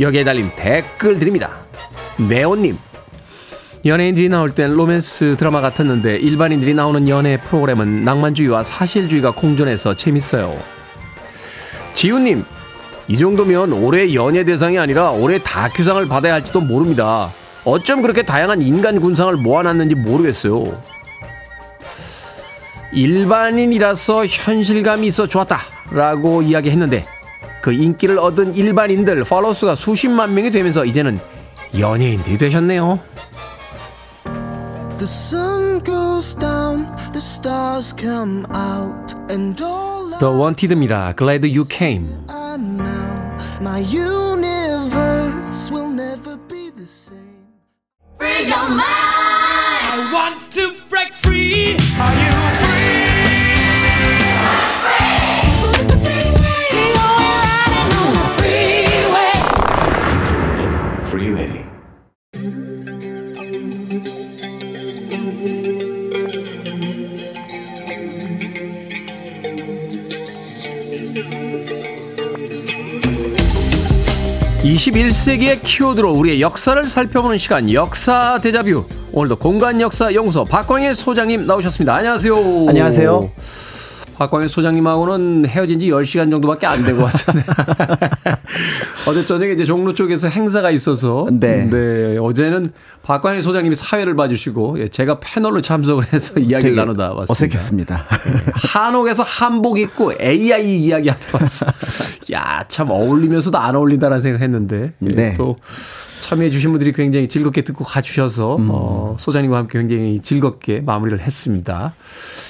여기에 달린 댓글 드립니다. 매온님. 연예인들이 나올 땐 로맨스 드라마 같았는데 일반인들이 나오는 연애 프로그램은 낭만주의와 사실주의가 공존해서 재밌어요. 지훈님, 이 정도면 올해 연예 대상이 아니라 올해 다큐상을 받아야 할지도 모릅니다. 어쩜 그렇게 다양한 인간 군상을 모아놨는지 모르겠어요. 일반인이라서 현실감이 있어 좋았다. 라고 이야기했는데 그 인기를 얻은 일반인들 팔로수가 수십만 명이 되면서 이제는 연예인들이 되셨네요. The sun goes down, the stars come out, and all The Wanted입니다. Glad You Came. I know, my universe will never be the same. Free your mind. I want to break free. Are you 21세기의 키워드로 우리의 역사를 살펴보는 시간 역사 대자뷰 오늘도 공간 역사 연구소 박광일 소장님 나오셨습니다. 안녕하세요. 안녕하세요. 박광일 소장님하고는 헤어진 지 10시간 정도밖에 안 된 것 같은데. (laughs) 어제 저녁에 이제 종로 쪽에서 행사가 있어서. 네. 네, 어제는 박광일 소장님이 사회를 봐주시고, 예, 제가 패널로 참석을 해서 이야기를 되게 나누다 왔습니다. 어색했습니다. 한옥에서 한복 입고 AI 이야기 하다 왔어. (laughs) 야, 참 어울리면서도 안 어울린다라는 생각을 했는데. 예, 네. 또 참여해주신 분들이 굉장히 즐겁게 듣고 가주셔서, 음. 어, 소장님과 함께 굉장히 즐겁게 마무리를 했습니다.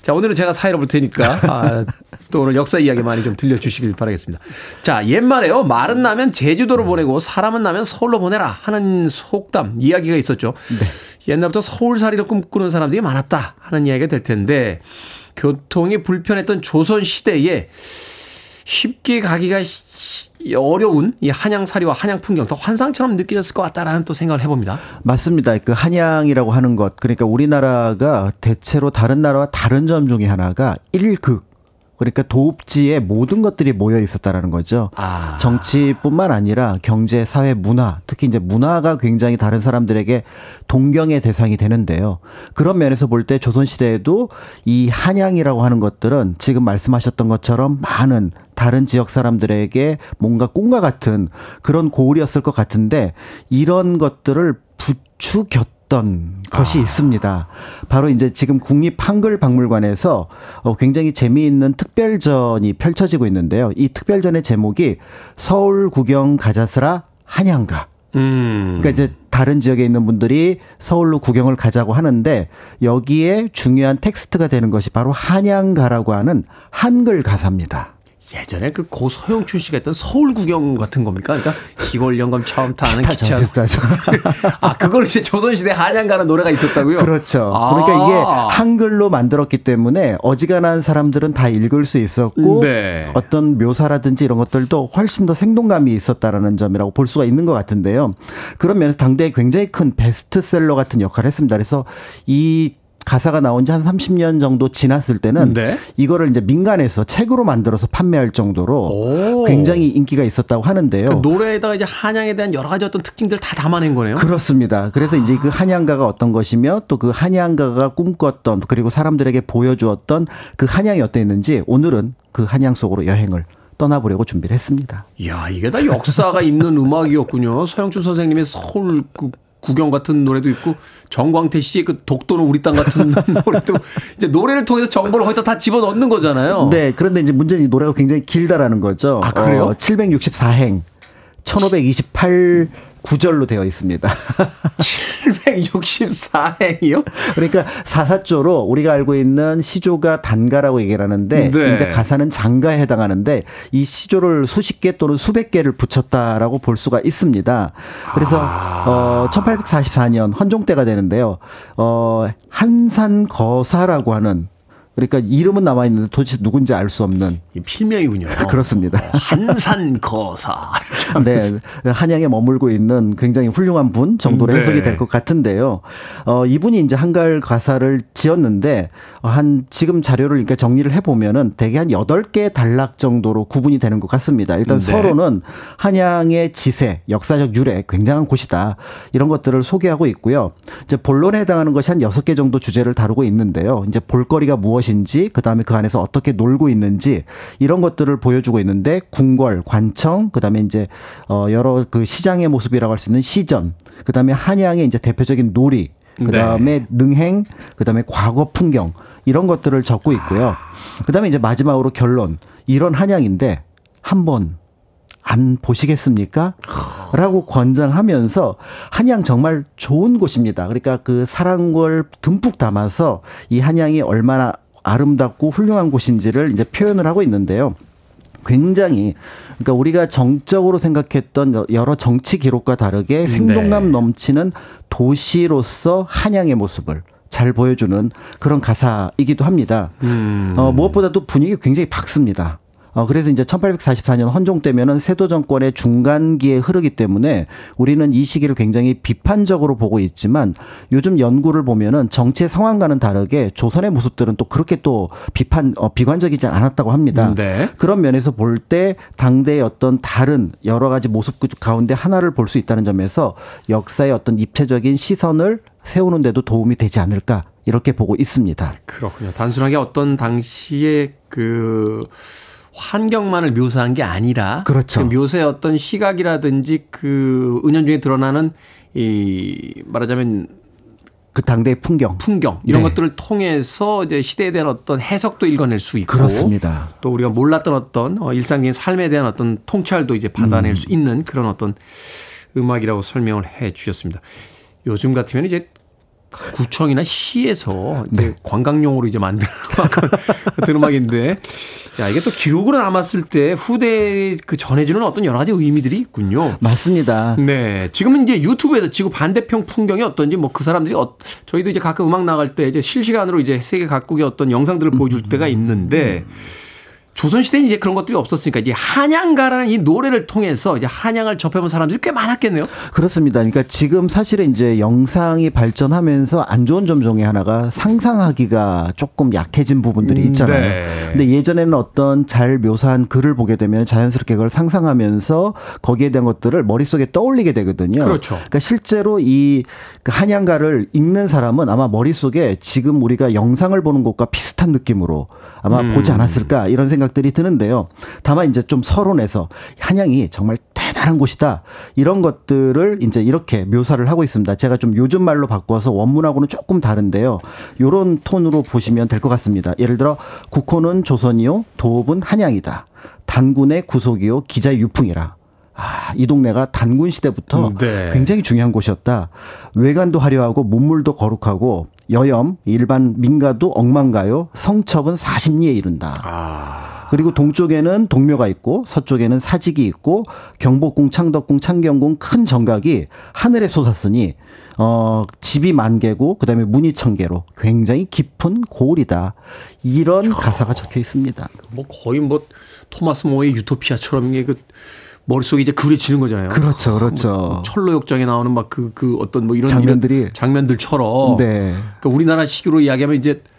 자, 오늘은 제가 사회를 볼 테니까, 아, (laughs) 또 오늘 역사 이야기 많이 좀 들려주시길 바라겠습니다. 자, 옛말에요. 말은 나면 제주도로 보내고 사람은 나면 서울로 보내라 하는 속담, 이야기가 있었죠. 옛날부터 서울살이를 꿈꾸는 사람들이 많았다 하는 이야기가 될 텐데, 교통이 불편했던 조선 시대에 쉽게 가기가 시- 어려운 이 한양 사리와 한양 풍경 더 환상처럼 느껴졌을 것 같다라는 또 생각을 해봅니다. 맞습니다. 그 한양이라고 하는 것. 그러니까 우리나라가 대체로 다른 나라와 다른 점 중에 하나가 일극. 그러니까 도읍지에 모든 것들이 모여 있었다라는 거죠. 아. 정치뿐만 아니라 경제, 사회, 문화, 특히 이제 문화가 굉장히 다른 사람들에게 동경의 대상이 되는데요. 그런 면에서 볼 때 조선시대에도 이 한양이라고 하는 것들은 지금 말씀하셨던 것처럼 많은 다른 지역 사람들에게 뭔가 꿈과 같은 그런 고을이었을 것 같은데 이런 것들을 부추겼 던 것이 있습니다. 바로 이제 지금 국립 한글 박물관에서 어, 굉장히 재미있는 특별전이 펼쳐지고 있는데요. 이 특별전의 제목이 서울 구경 가자스라 한양가. 음. 그러니까 이제 다른 지역에 있는 분들이 서울로 구경을 가자고 하는데 여기에 중요한 텍스트가 되는 것이 바로 한양가라고 하는 한글 가사입니다. 예전에 그 고 서영춘 씨가 했던 서울 구경 같은 겁니까? 그러니까 시골 영감 처음 타는 기차. 비슷하죠. (laughs) 아, 그걸 이제 조선시대 한양 가는 노래가 있었다고요? 그렇죠. 아. 그러니까 이게 한글로 만들었기 때문에 어지간한 사람들은 다 읽을 수 있었고 네. 어떤 묘사라든지 이런 것들도 훨씬 더 생동감이 있었다라는 점이라고 볼 수가 있는 것 같은데요. 그런 면에서 당대에 굉장히 큰 베스트셀러 같은 역할을 했습니다. 그래서 이 가사가 나온 지 한 30년 정도 지났을 때는 네. 이거를 이제 민간에서 책으로 만들어서 판매할 정도로 오. 굉장히 인기가 있었다고 하는데요. 그 노래에다가 이제 한양에 대한 여러 가지 어떤 특징들 다 담아낸 거네요. 그렇습니다. 그래서 이제 그 한양가가 어떤 것이며 또 그 한양가가 꿈꿨던 그리고 사람들에게 보여주었던 그 한양이 어땠는지 오늘은 그 한양 속으로 여행을 떠나보려고 준비를 했습니다. 이야, 이게 다 역사가 있는 음악이었군요. 서영춘 선생님의 서울 그 구경 같은 노래도 있고 정광태 씨의 그 독도는 우리 땅 같은 (laughs) 노래도 이제 노래를 통해서 정보를 거기다 다 집어넣는 거잖아요. 네, 그런데 이제 문제는 이 노래가 굉장히 길다라는 거죠. 아, 그래요? 어, 764행, 1528 구절로 되어 있습니다. (laughs) 764행이요? 그러니까 사사조로 우리가 알고 있는 시조가 단가라고 얘기를 하는데 네. 이제 가사는 장가에 해당하는데 이 시조를 수십 개 또는 수백 개를 붙였다라고 볼 수가 있습니다. 그래서 어 1844년 헌종 때가 되는데요. 어 한산 거사라고 하는 그러니까 이름은 남아 있는데 도대체 누군지 알 수 없는 이 필명이군요. (laughs) 그렇습니다. 한산 거사. (laughs) 네, 한양에 머물고 있는 굉장히 훌륭한 분 정도로 네. 해석이 될 것 같은데요. 어, 이분이 이제 한갈 가사를 지었는데 어, 한 지금 자료를 그러니까 정리를 해 보면은 대개 한 8개 단락 정도로 구분이 되는 것 같습니다. 일단 네. 서로는 한양의 지세, 역사적 유래 굉장한 곳이다. 이런 것들을 소개하고 있고요. 이제 본론에 해당하는 것이 한 6개 정도 주제를 다루고 있는데요. 이제 볼거리가 무엇 인지 그다음에 그 안에서 어떻게 놀고 있는지 이런 것들을 보여주고 있는데 궁궐, 관청, 그다음에 이제 어 여러 그 시장의 모습이라고 할 수 있는 시전, 그다음에 한양의 이제 대표적인 놀이, 그다음에 능행, 그다음에 과거 풍경 이런 것들을 적고 있고요. 그다음에 이제 마지막으로 결론. 이런 한양인데 한번 안 보시겠습니까? 라고 권장하면서 한양 정말 좋은 곳입니다. 그러니까 그 사랑을 듬뿍 담아서 이 한양이 얼마나 아름답고 훌륭한 곳인지를 이제 표현을 하고 있는데요. 굉장히 그러니까 우리가 정적으로 생각했던 여러 정치 기록과 다르게 생동감 넘치는 도시로서 한양의 모습을 잘 보여주는 그런 가사이기도 합니다. 어, 무엇보다도 분위기 굉장히 밝습니다. 어, 그래서 이제 1844년 헌종 때면은 세도 정권의 중간기에 흐르기 때문에 우리는 이 시기를 굉장히 비판적으로 보고 있지만 요즘 연구를 보면은 정치의 상황과는 다르게 조선의 모습들은 또 그렇게 또 비판, 어, 비관적이지 않았다고 합니다. 네. 그런 면에서 볼 때 당대의 어떤 다른 여러 가지 모습 그 가운데 하나를 볼 수 있다는 점에서 역사의 어떤 입체적인 시선을 세우는데도 도움이 되지 않을까 이렇게 보고 있습니다. 그렇군요. 단순하게 어떤 당시의 그 환경만을 묘사한 게 아니라 그렇죠. 그 묘사의 어떤 시각이라든지 그 은연중에 드러나는 이 말하자면 그 당대의 풍경. 풍경 이런 네. 것들을 통해서 이제 시대에 대한 어떤 해석도 읽어낼 수 있고 그렇습니다. 또 우리가 몰랐던 어떤 어, 일상적인 삶에 대한 어떤 통찰도 이제 받아낼 음. 수 있는 그런 어떤 음악이라고 설명을 해 주셨습니다. 요즘 같으면 이제 구청이나 시에서 이제 네. 관광용으로 이제 만든 (laughs) 음악 음악인데 야 이게 또 기록으로 남았을 때 후대에 그 전해주는 어떤 여러 가지 의미들이 있군요. 맞습니다. 네. 지금은 이제 유튜브에서 지구 반대편 풍경이 어떤지 뭐 그 사람들이 어, 저희도 이제 가끔 음악 나갈 때 이제 실시간으로 이제 세계 각국의 어떤 영상들을 보여줄 때가 있는데 조선시대는 이제 그런 것들이 없었으니까 이제 한양가라는 이 노래를 통해서 이제 한양을 접해본 사람들이 꽤 많았겠네요. 그렇습니다. 그러니까 지금 사실은 이제 영상이 발전하면서 안 좋은 점 중에 하나가 상상하기가 조금 약해진 부분들이 음, 있잖아요. 네. 근데 예전에는 어떤 잘 묘사한 글을 보게 되면 자연스럽게 그걸 상상하면서 거기에 대한 것들을 머릿속에 떠올리게 되거든요. 그렇죠. 그러니까 실제로 이그 한양가를 읽는 사람은 아마 머릿속에 지금 우리가 영상을 보는 것과 비슷한 느낌으로 아마 음. 보지 않았을까 이런 생각 들이 드는데요. 다만 이제 좀 서론에서 한양이 정말 대단한 곳이다. 이런 것들을 이제 이렇게 묘사를 하고 있습니다. 제가 좀 요즘 말로 바꿔서 원문하고는 조금 다른데요. 요런 톤으로 보시면 될 것 같습니다. 예를 들어 국호는 조선이요, 도읍은 한양이다. 단군의 구속이요, 기자의 유풍이라. 아, 이 동네가 단군 시대부터 네. 굉장히 중요한 곳이었다. 외관도 화려하고 문물도 거룩하고 여염, 일반 민가도 엉망가요, 성첩은 40리에 이른다. 아. 그리고 동쪽에는 동묘가 있고 서쪽에는 사직이 있고 경복궁, 창덕궁, 창경궁 큰 정각이 하늘에 솟았으니 어 집이 만 개고 그다음에 문이 천 개로 굉장히 깊은 고을이다. 이런 가사가 적혀 있습니다. 뭐 거의 뭐 토마스 모의 유토피아처럼 이게 그 머릿속에 이제 그려지는 거잖아요. 그렇죠, 그렇죠. 뭐 철로 역정에 나오는 막그그 어떤 뭐 이런 장면들이. 이런 장면들처럼 네. 그러니까 우리나라 식으로 이야기하면 이제 어,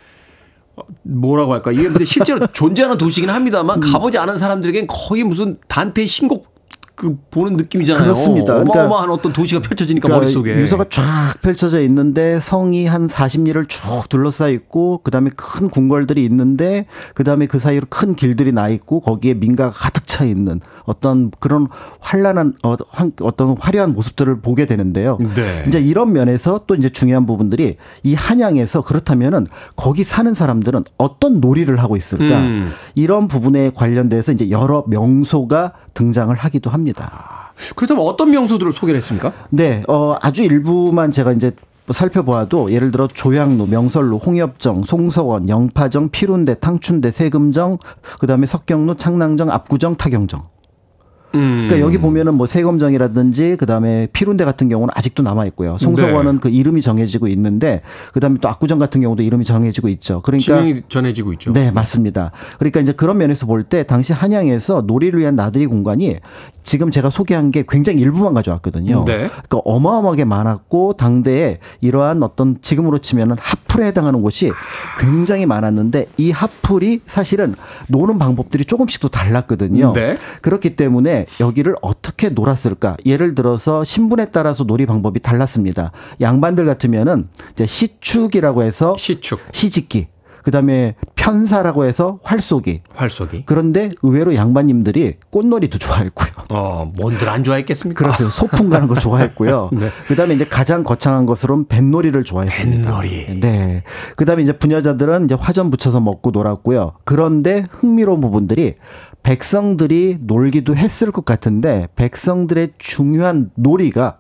뭐라고 할까 이게 근데 실제로 존재하는 도시긴 합니다만 음. 가보지 않은 사람들에겐 거의 무슨 단테의 신곡 그 보는 느낌이잖아요. 그렇습니다. 그러니까 어마어마한 어떤 도시가 펼쳐지니까 그러니까 머릿속에 유서가 쫙 펼쳐져 있는데 성이 한 40리를 쭉 둘러싸여 있고 그다음에 큰 궁궐들이 있는데 그다음에 그 사이로 큰 길들이 나 있고 거기에 민가가 가득 차 있는 어떤 그런 환란한 어, 환- 어떤 화려한 모습들을 보게 되는데요. 네. 이제 이런 면에서 또 이제 중요한 부분들이 이 한양에서 그렇다면은 거기 사는 사람들은 어떤 놀이를 하고 있을까? 음. 이런 부분에 관련돼서 이제 여러 명소가 등장을 하기도 합니다. 그렇다면 어떤 명소들을 소개를 했습니까? 네, 어, 아주 일부만 제가 이제 살펴보아도 예를 들어 조양로, 명설로, 홍엽정, 송서원, 영파정, 피룬대, 탕춘대, 세금정, 그다음에 석경로, 창랑정, 압구정, 타경정. 음. 그러니까 여기 보면은 뭐 세검정이라든지 그다음에 피룬대 같은 경우는 아직도 남아 있고요. 송서원은 네. 그 이름이 정해지고 있는데 그다음에 또 압구정 같은 경우도 이름이 정해지고 있죠. 그러니까 지명이 전해지고 있죠. 네, 맞습니다. 그러니까 이제 그런 면에서 볼 때 당시 한양에서 놀이를 위한 나들이 공간이 지금 제가 소개한 게 굉장히 일부만 가져왔거든요. 네. 그러니까 어마어마하게 많았고 당대에 이러한 어떤 지금으로 치면은 핫플에 해당하는 곳이 굉장히 많았는데 이 핫플이 사실은 노는 방법들이 조금씩 또 달랐거든요. 네. 그렇기 때문에 여기를 어떻게 놀았을까? 예를 들어서 신분에 따라서 놀이 방법이 달랐습니다. 양반들 같으면은 이제 시축이라고 해서 시축, 시집기, 그다음에 편사라고 해서 활쏘기. 활쏘기. 그런데 의외로 양반님들이 꽃놀이도 좋아했고요. 어, 뭔들 안 좋아했겠습니까? 그렇죠. 소풍 가는 거 (laughs) 좋아했고요. 네. 그다음에 이제 가장 거창한 것으로는 뱃놀이를 좋아했습니다. 뱃놀이. 네. 그다음에 이제 부녀자들은 이제 화전 붙여서 먹고 놀았고요. 그런데 흥미로운 부분들이 백성들이 놀기도 했을 것 같은데 백성들의 중요한 놀이가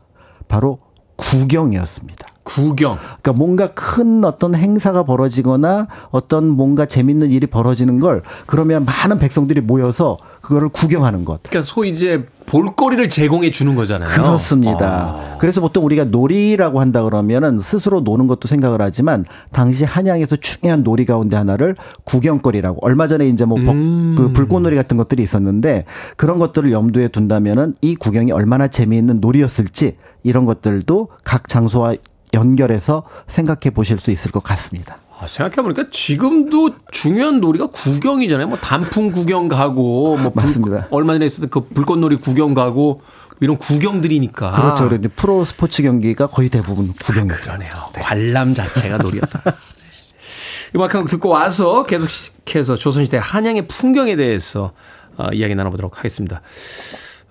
바로 구경이었습니다. 구경. 그러니까 뭔가 큰 어떤 행사가 벌어지거나 어떤 뭔가 재밌는 일이 벌어지는 걸 그러면 많은 백성들이 모여서 그거를 구경하는 것. 그러니까 소위 이제 볼거리를 제공해 주는 거잖아요. 그렇습니다. 그래서 보통 우리가 놀이라고 한다 그러면은 스스로 노는 것도 생각을 하지만 당시 한양에서 중요한 놀이 가운데 하나를 구경거리라고 얼마 전에 이제 뭐그 불꽃놀이 같은 것들이 있었는데 그런 것들을 염두에 둔다면은 이 구경이 얼마나 재미있는 놀이였을지 이런 것들도 각 장소와 연결해서 생각해 보실 수 있을 것 같습니다. 아, 생각해보니까 지금도 중요한 놀이가 구경이잖아요. 뭐 단풍 구경 가고, 뭐 불- 맞습니다. 얼마 전에 있었던 그 불꽃놀이 구경 가고 이런 구경거리니까. 그렇죠. 그런데 프로 스포츠 경기가 거의 대부분 구경이죠. 그러네요. 관람 자체가 놀이였다. (laughs) 음악 한곡 듣고 와서 계속해서 조선시대 한양의 풍경에 대해서 어, 이야기 나눠보도록 하겠습니다.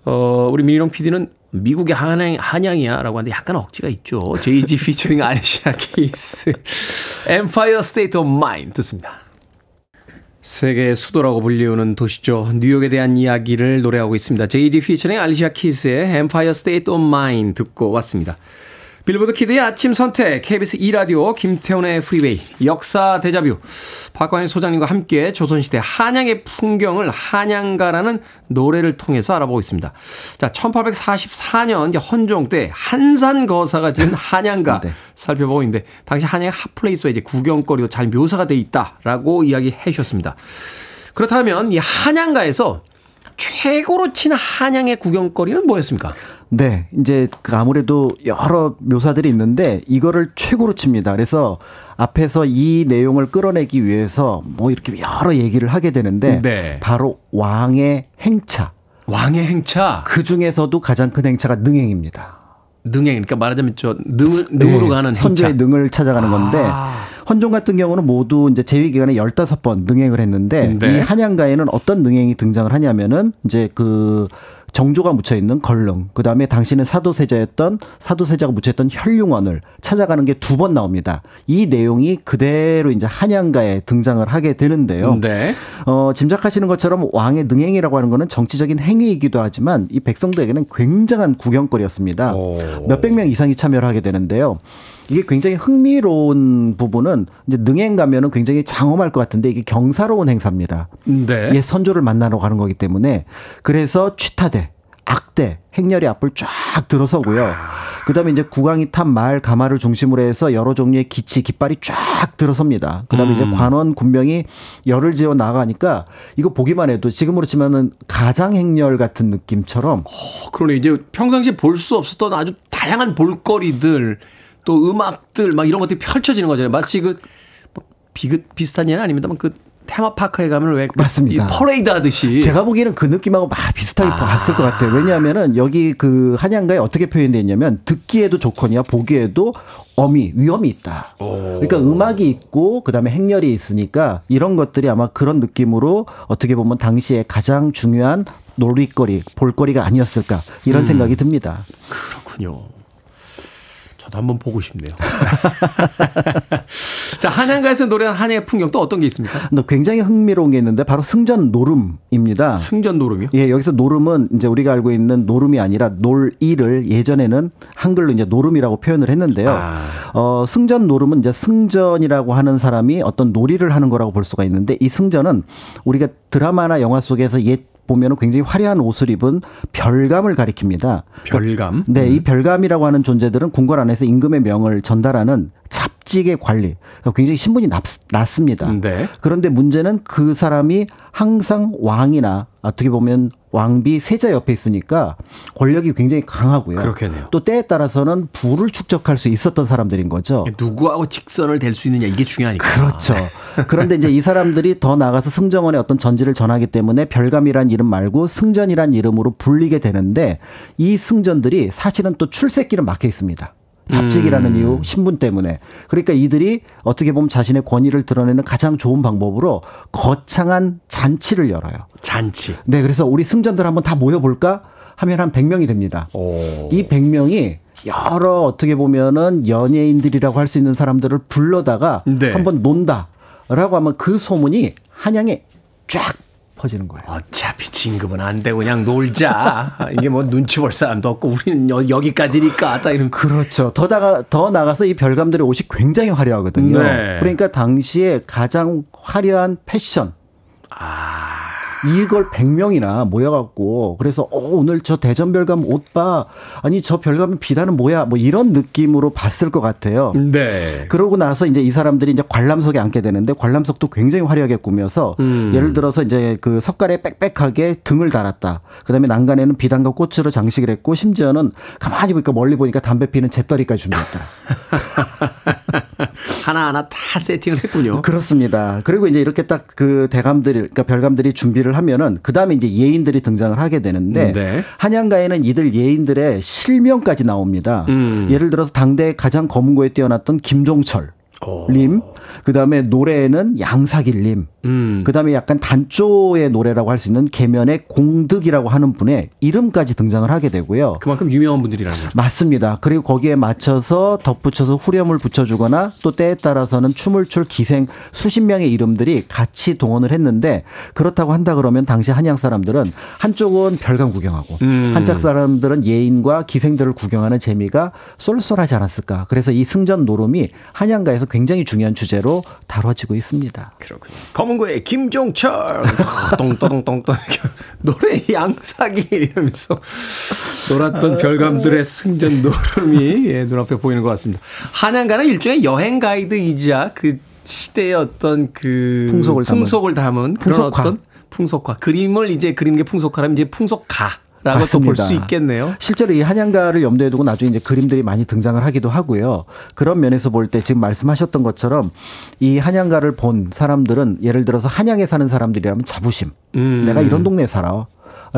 어, 우리 민희룡 PD는 미국의 한양, 한양이야 라고 하는데 약간 억지가 있죠. Jay-Z 피처링 알리샤 키스. Empire State of Mind 듣습니다. 세계의 수도라고 불리우는 도시죠. 뉴욕에 대한 이야기를 노래하고 있습니다. Jay-Z 피처링 알리샤 키스의 Empire State of Mind 듣고 왔습니다. 빌보드 키드의 아침 선택, KBS 2라디오, 김태훈의 프리웨이, 역사 데자뷰, 박광일 소장님과 함께 조선시대 한양의 풍경을 한양가라는 노래를 통해서 알아보고 있습니다. 자, 1844년 이제 헌종 때 한산거사가 지은 (laughs) 한양가 네. 살펴보고 있는데, 당시 한양의 hot place와 이제 구경거리도 잘 묘사가 돼 있다라고 이야기해 주셨습니다. 그렇다면 이 한양가에서 최고로 친 한양의 구경거리는 뭐였습니까? 네, 이제 그 아무래도 여러 묘사들이 있는데 이거를 최고로 칩니다. 그래서 앞에서 이 내용을 끌어내기 위해서 뭐 이렇게 여러 얘기를 하게 되는데 네. 바로 왕의 행차. 왕의 행차. 그 중에서도 가장 큰 행차가 능행입니다. 능행 그러니까 말하자면 저 능을 능으로 네, 가는 선조의. 능을 찾아가는 건데 아. 헌종 같은 경우는 모두 이제 재위 기간에 15번 능행을 했는데 네. 이 한양가에는 어떤 능행이 등장을 하냐면은 이제 그 정조가 묻혀 있는 걸릉, 그 다음에 당신은 사도세자였던 사도세자가 묻혀 있던 혈융원을 찾아가는 게 두 번 나옵니다. 이 내용이 그대로 이제 한양가에 등장을 하게 되는데요. 네. 어, 짐작하시는 것처럼 왕의 능행이라고 하는 거는 정치적인 행위이기도 하지만 이 백성들에게는 굉장한 구경거리였습니다. 오. 몇백 명 이상이 참여를 하게 되는데요. 이게 굉장히 흥미로운 부분은 이제 능행 가면은 굉장히 장엄할 것 같은데 이게 경사로운 행사입니다. 네. 예, 선조를 만나러 가는 거기 때문에 그래서 취타대 악대, 행렬이 앞을 쫙 들어서고요. 그다음에 이제 국왕이 탄 말 가마를 중심으로 해서 여러 종류의 기치 깃발이 쫙 들어섭니다. 그다음에 음. 이제 관원 군병이 열을 지어 나가니까 이거 보기만 해도 지금으로 치면은 가장 행렬 같은 느낌처럼 어, 그러네. 이제 평상시에 볼 수 없었던 아주 다양한 볼거리들, 또 음악들, 막 이런 것들이 펼쳐지는 거잖아요. 마치 그, 뭐 비슷, 비슷한 예는 아닙니다만 그 테마파크에 가면 왜. 그 맞습니다. 이 퍼레이드 하듯이. 제가 보기에는 그 느낌하고 막 비슷하게 봤을 것 같아요. 왜냐하면은 여기 그 한양가에 어떻게 표현되어 있냐면 듣기에도 좋거니와 보기에도 어미 위험이 있다. 그러니까 음악이 있고 그다음에 행렬이 있으니까 이런 것들이 아마 그런 느낌으로 어떻게 보면 당시에 가장 중요한 놀이거리, 볼거리가 아니었을까 이런 생각이 듭니다. 그렇군요. 저도 한번 보고 싶네요. (laughs) 자, 한양가에서 노래한 한양의 풍경 또 어떤 게 있습니까? 굉장히 흥미로운 게 있는데 바로 승전 노름입니다. 승전 노름이요? 예, 여기서 노름은 이제 우리가 알고 있는 노름이 아니라 놀이를 예전에는 한글로 이제 노름이라고 표현을 했는데요. 아. 어, 승전 노름은 이제 승전이라고 하는 사람이 어떤 놀이를 하는 거라고 볼 수가 있는데 이 승전은 우리가 드라마나 영화 속에서 옛 보면은 굉장히 화려한 옷을 입은 별감을 가리킵니다. 별감. 네, 이 별감이라고 하는 존재들은 궁궐 안에서 임금의 명을 전달하는 잡직의 관리. 그러니까 굉장히 신분이 낮, 낮습니다. 네. 그런데 문제는 그 사람이 항상 왕이나 어떻게 보면 왕비 세자 옆에 있으니까 권력이 굉장히 강하고요. 그렇겠네요. 또 때에 따라서는 부를 축적할 수 있었던 사람들인 거죠. 누구하고 직선을 댈 수 있느냐 이게 중요하니까. 그렇죠. 그런데 이제 이 사람들이 더 나가서 승정원의 어떤 전지를 전하기 때문에 별감이란 이름 말고 승전이란 이름으로 불리게 되는데 이 승전들이 사실은 또 출세길은 막혀 있습니다. 잡직이라는 음. 이유, 신분 때문에. 그러니까 이들이 어떻게 보면 자신의 권위를 드러내는 가장 좋은 방법으로 거창한 잔치를 열어요. 잔치. 네, 그래서 우리 승전들 한번 다 모여볼까? 하면 한 100명이 됩니다. 오. 이 100명이 여러 어떻게 보면은 연예인들이라고 할 수 있는 사람들을 불러다가 네. 한번 논다라고 하면 그 소문이 한양에 쫙 퍼지는 거예요. 어차피 진급은 안 되고 그냥 놀자. 이게 뭐 눈치 볼 사람도 없고 우리는 여, 여기까지니까 딱 이런. 그렇죠. 더 나가 더 나가서 이 별감들의 옷이 굉장히 화려하거든요. 네. 그러니까 당시에 가장 화려한 패션 이걸 100명이나 모여갖고 그래서 어, 오늘 저 대전 별감 옷 봐. 아니 저 별감 비단은 뭐야? 뭐 이런 느낌으로 봤을 것 같아요. 네. 그러고 나서 이제 이 사람들이 이제 관람석에 앉게 되는데 관람석도 굉장히 화려하게 꾸며서 음. 예를 들어서 이제 그 석가래 빽빽하게 등을 달았다. 그다음에 난간에는 비단과 꽃으로 장식을 했고 심지어는 가만히 보니까 멀리 보니까 담배 피는 재떨이까지 준비했다. (laughs) 하나하나 다 세팅을 했군요. 그렇습니다. 그리고 이제 이렇게 딱 그 대감들이 그러니까 별감들이 준비를 하면은 그다음에 이제 예인들이 등장을 하게 되는데 네. 한양가에는 이들 예인들의 실명까지 나옵니다. 음. 예를 들어서 당대 가장 검은고에 뛰어났던 김종철 님, 그 다음에 노래에는 양사길 님, 음. 그 다음에 약간 단조의 노래라고 할 수 있는 계면의 공득이라고 하는 분의 이름까지 등장을 하게 되고요. 그만큼 유명한 분들이라는 거죠. 맞습니다. 그리고 거기에 맞춰서 덧붙여서 후렴을 붙여주거나 또 때에 따라서는 춤을 출 기생 수십 명의 이름들이 같이 동원을 했는데 그렇다고 한다 그러면 당시 한양 사람들은 한쪽은 별강 구경하고 음. 한짝 사람들은 예인과 기생들을 구경하는 재미가 쏠쏠하지 않았을까. 그래서 이 승전 노름이 한양가에서 굉장히 중요한 주제로 다뤄지고 있습니다. 그렇군요. 검은 고의 김종철 똥똥똥똥똥 (laughs) 노래 양사기 이러면서 놀았던 별감들의 승전 노름이 예, 눈앞에 보이는 것 같습니다. 한양가는 일종의 여행 가이드이자 그 시대의 어떤 그 풍속을 담은. 풍속을 담은 그런 풍속화. 어떤 풍속화 그림을 이제 그리는 게 풍속화라면 이제 풍속가 라고 또볼 수. 있겠네요. 실제로 이 한양가를 염두에 두고 나중에 이제 그림들이 많이 등장을 하기도 하고요. 그런 면에서 볼 때 지금 말씀하셨던 것처럼 이 한양가를 본 사람들은 예를 들어서 한양에 사는 사람들이라면 자부심. 음. 내가 이런 동네에 살아.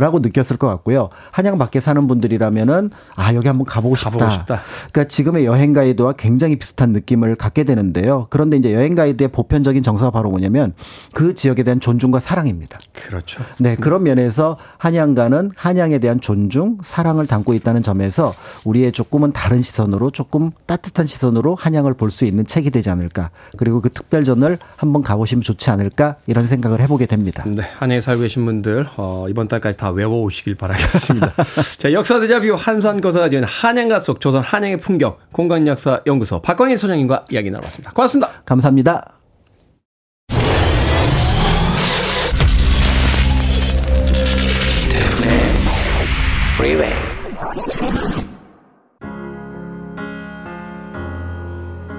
라고 느꼈을 것 같고요. 한양 밖에 사는 분들이라면은 아 여기 한번 가보고 싶다. 가보고 싶다. 그러니까 지금의 여행 가이드와 굉장히 비슷한 느낌을 갖게 되는데요. 그런데 이제 여행 가이드의 보편적인 정서가 바로 뭐냐면 그 지역에 대한 존중과 사랑입니다. 그렇죠. 네, 그런 면에서 한양가는 한양에 대한 존중, 사랑을 담고 있다는 점에서 우리의 조금은 다른 시선으로 조금 따뜻한 시선으로 한양을 볼 수 있는 책이 되지 않을까. 그리고 그 특별전을 한번 가보시면 좋지 않을까 이런 생각을 해보게 됩니다. 네, 한양에 살고 계신 분들 어, 이번 달까지 다 외워오시길 바라겠습니다. (laughs) 자, 역사 대자뷰 한산거사가 지은 한양가 속 조선 한양의 풍경 공간역사 연구소 박광일 소장님과 이야기 나눠봤습니다. 고맙습니다. 감사합니다.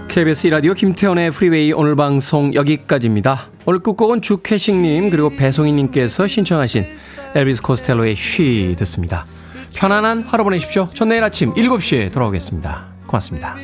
KBS 라디오 김태훈의 프리웨이 오늘 방송 여기까지입니다. 오늘 끝곡은 주캐식님 그리고 배송희님께서 신청하신 엘비스 코스텔로의 She 듣습니다. 편안한 하루 보내십시오. 전 내일 아침 7시에 돌아오겠습니다. 고맙습니다.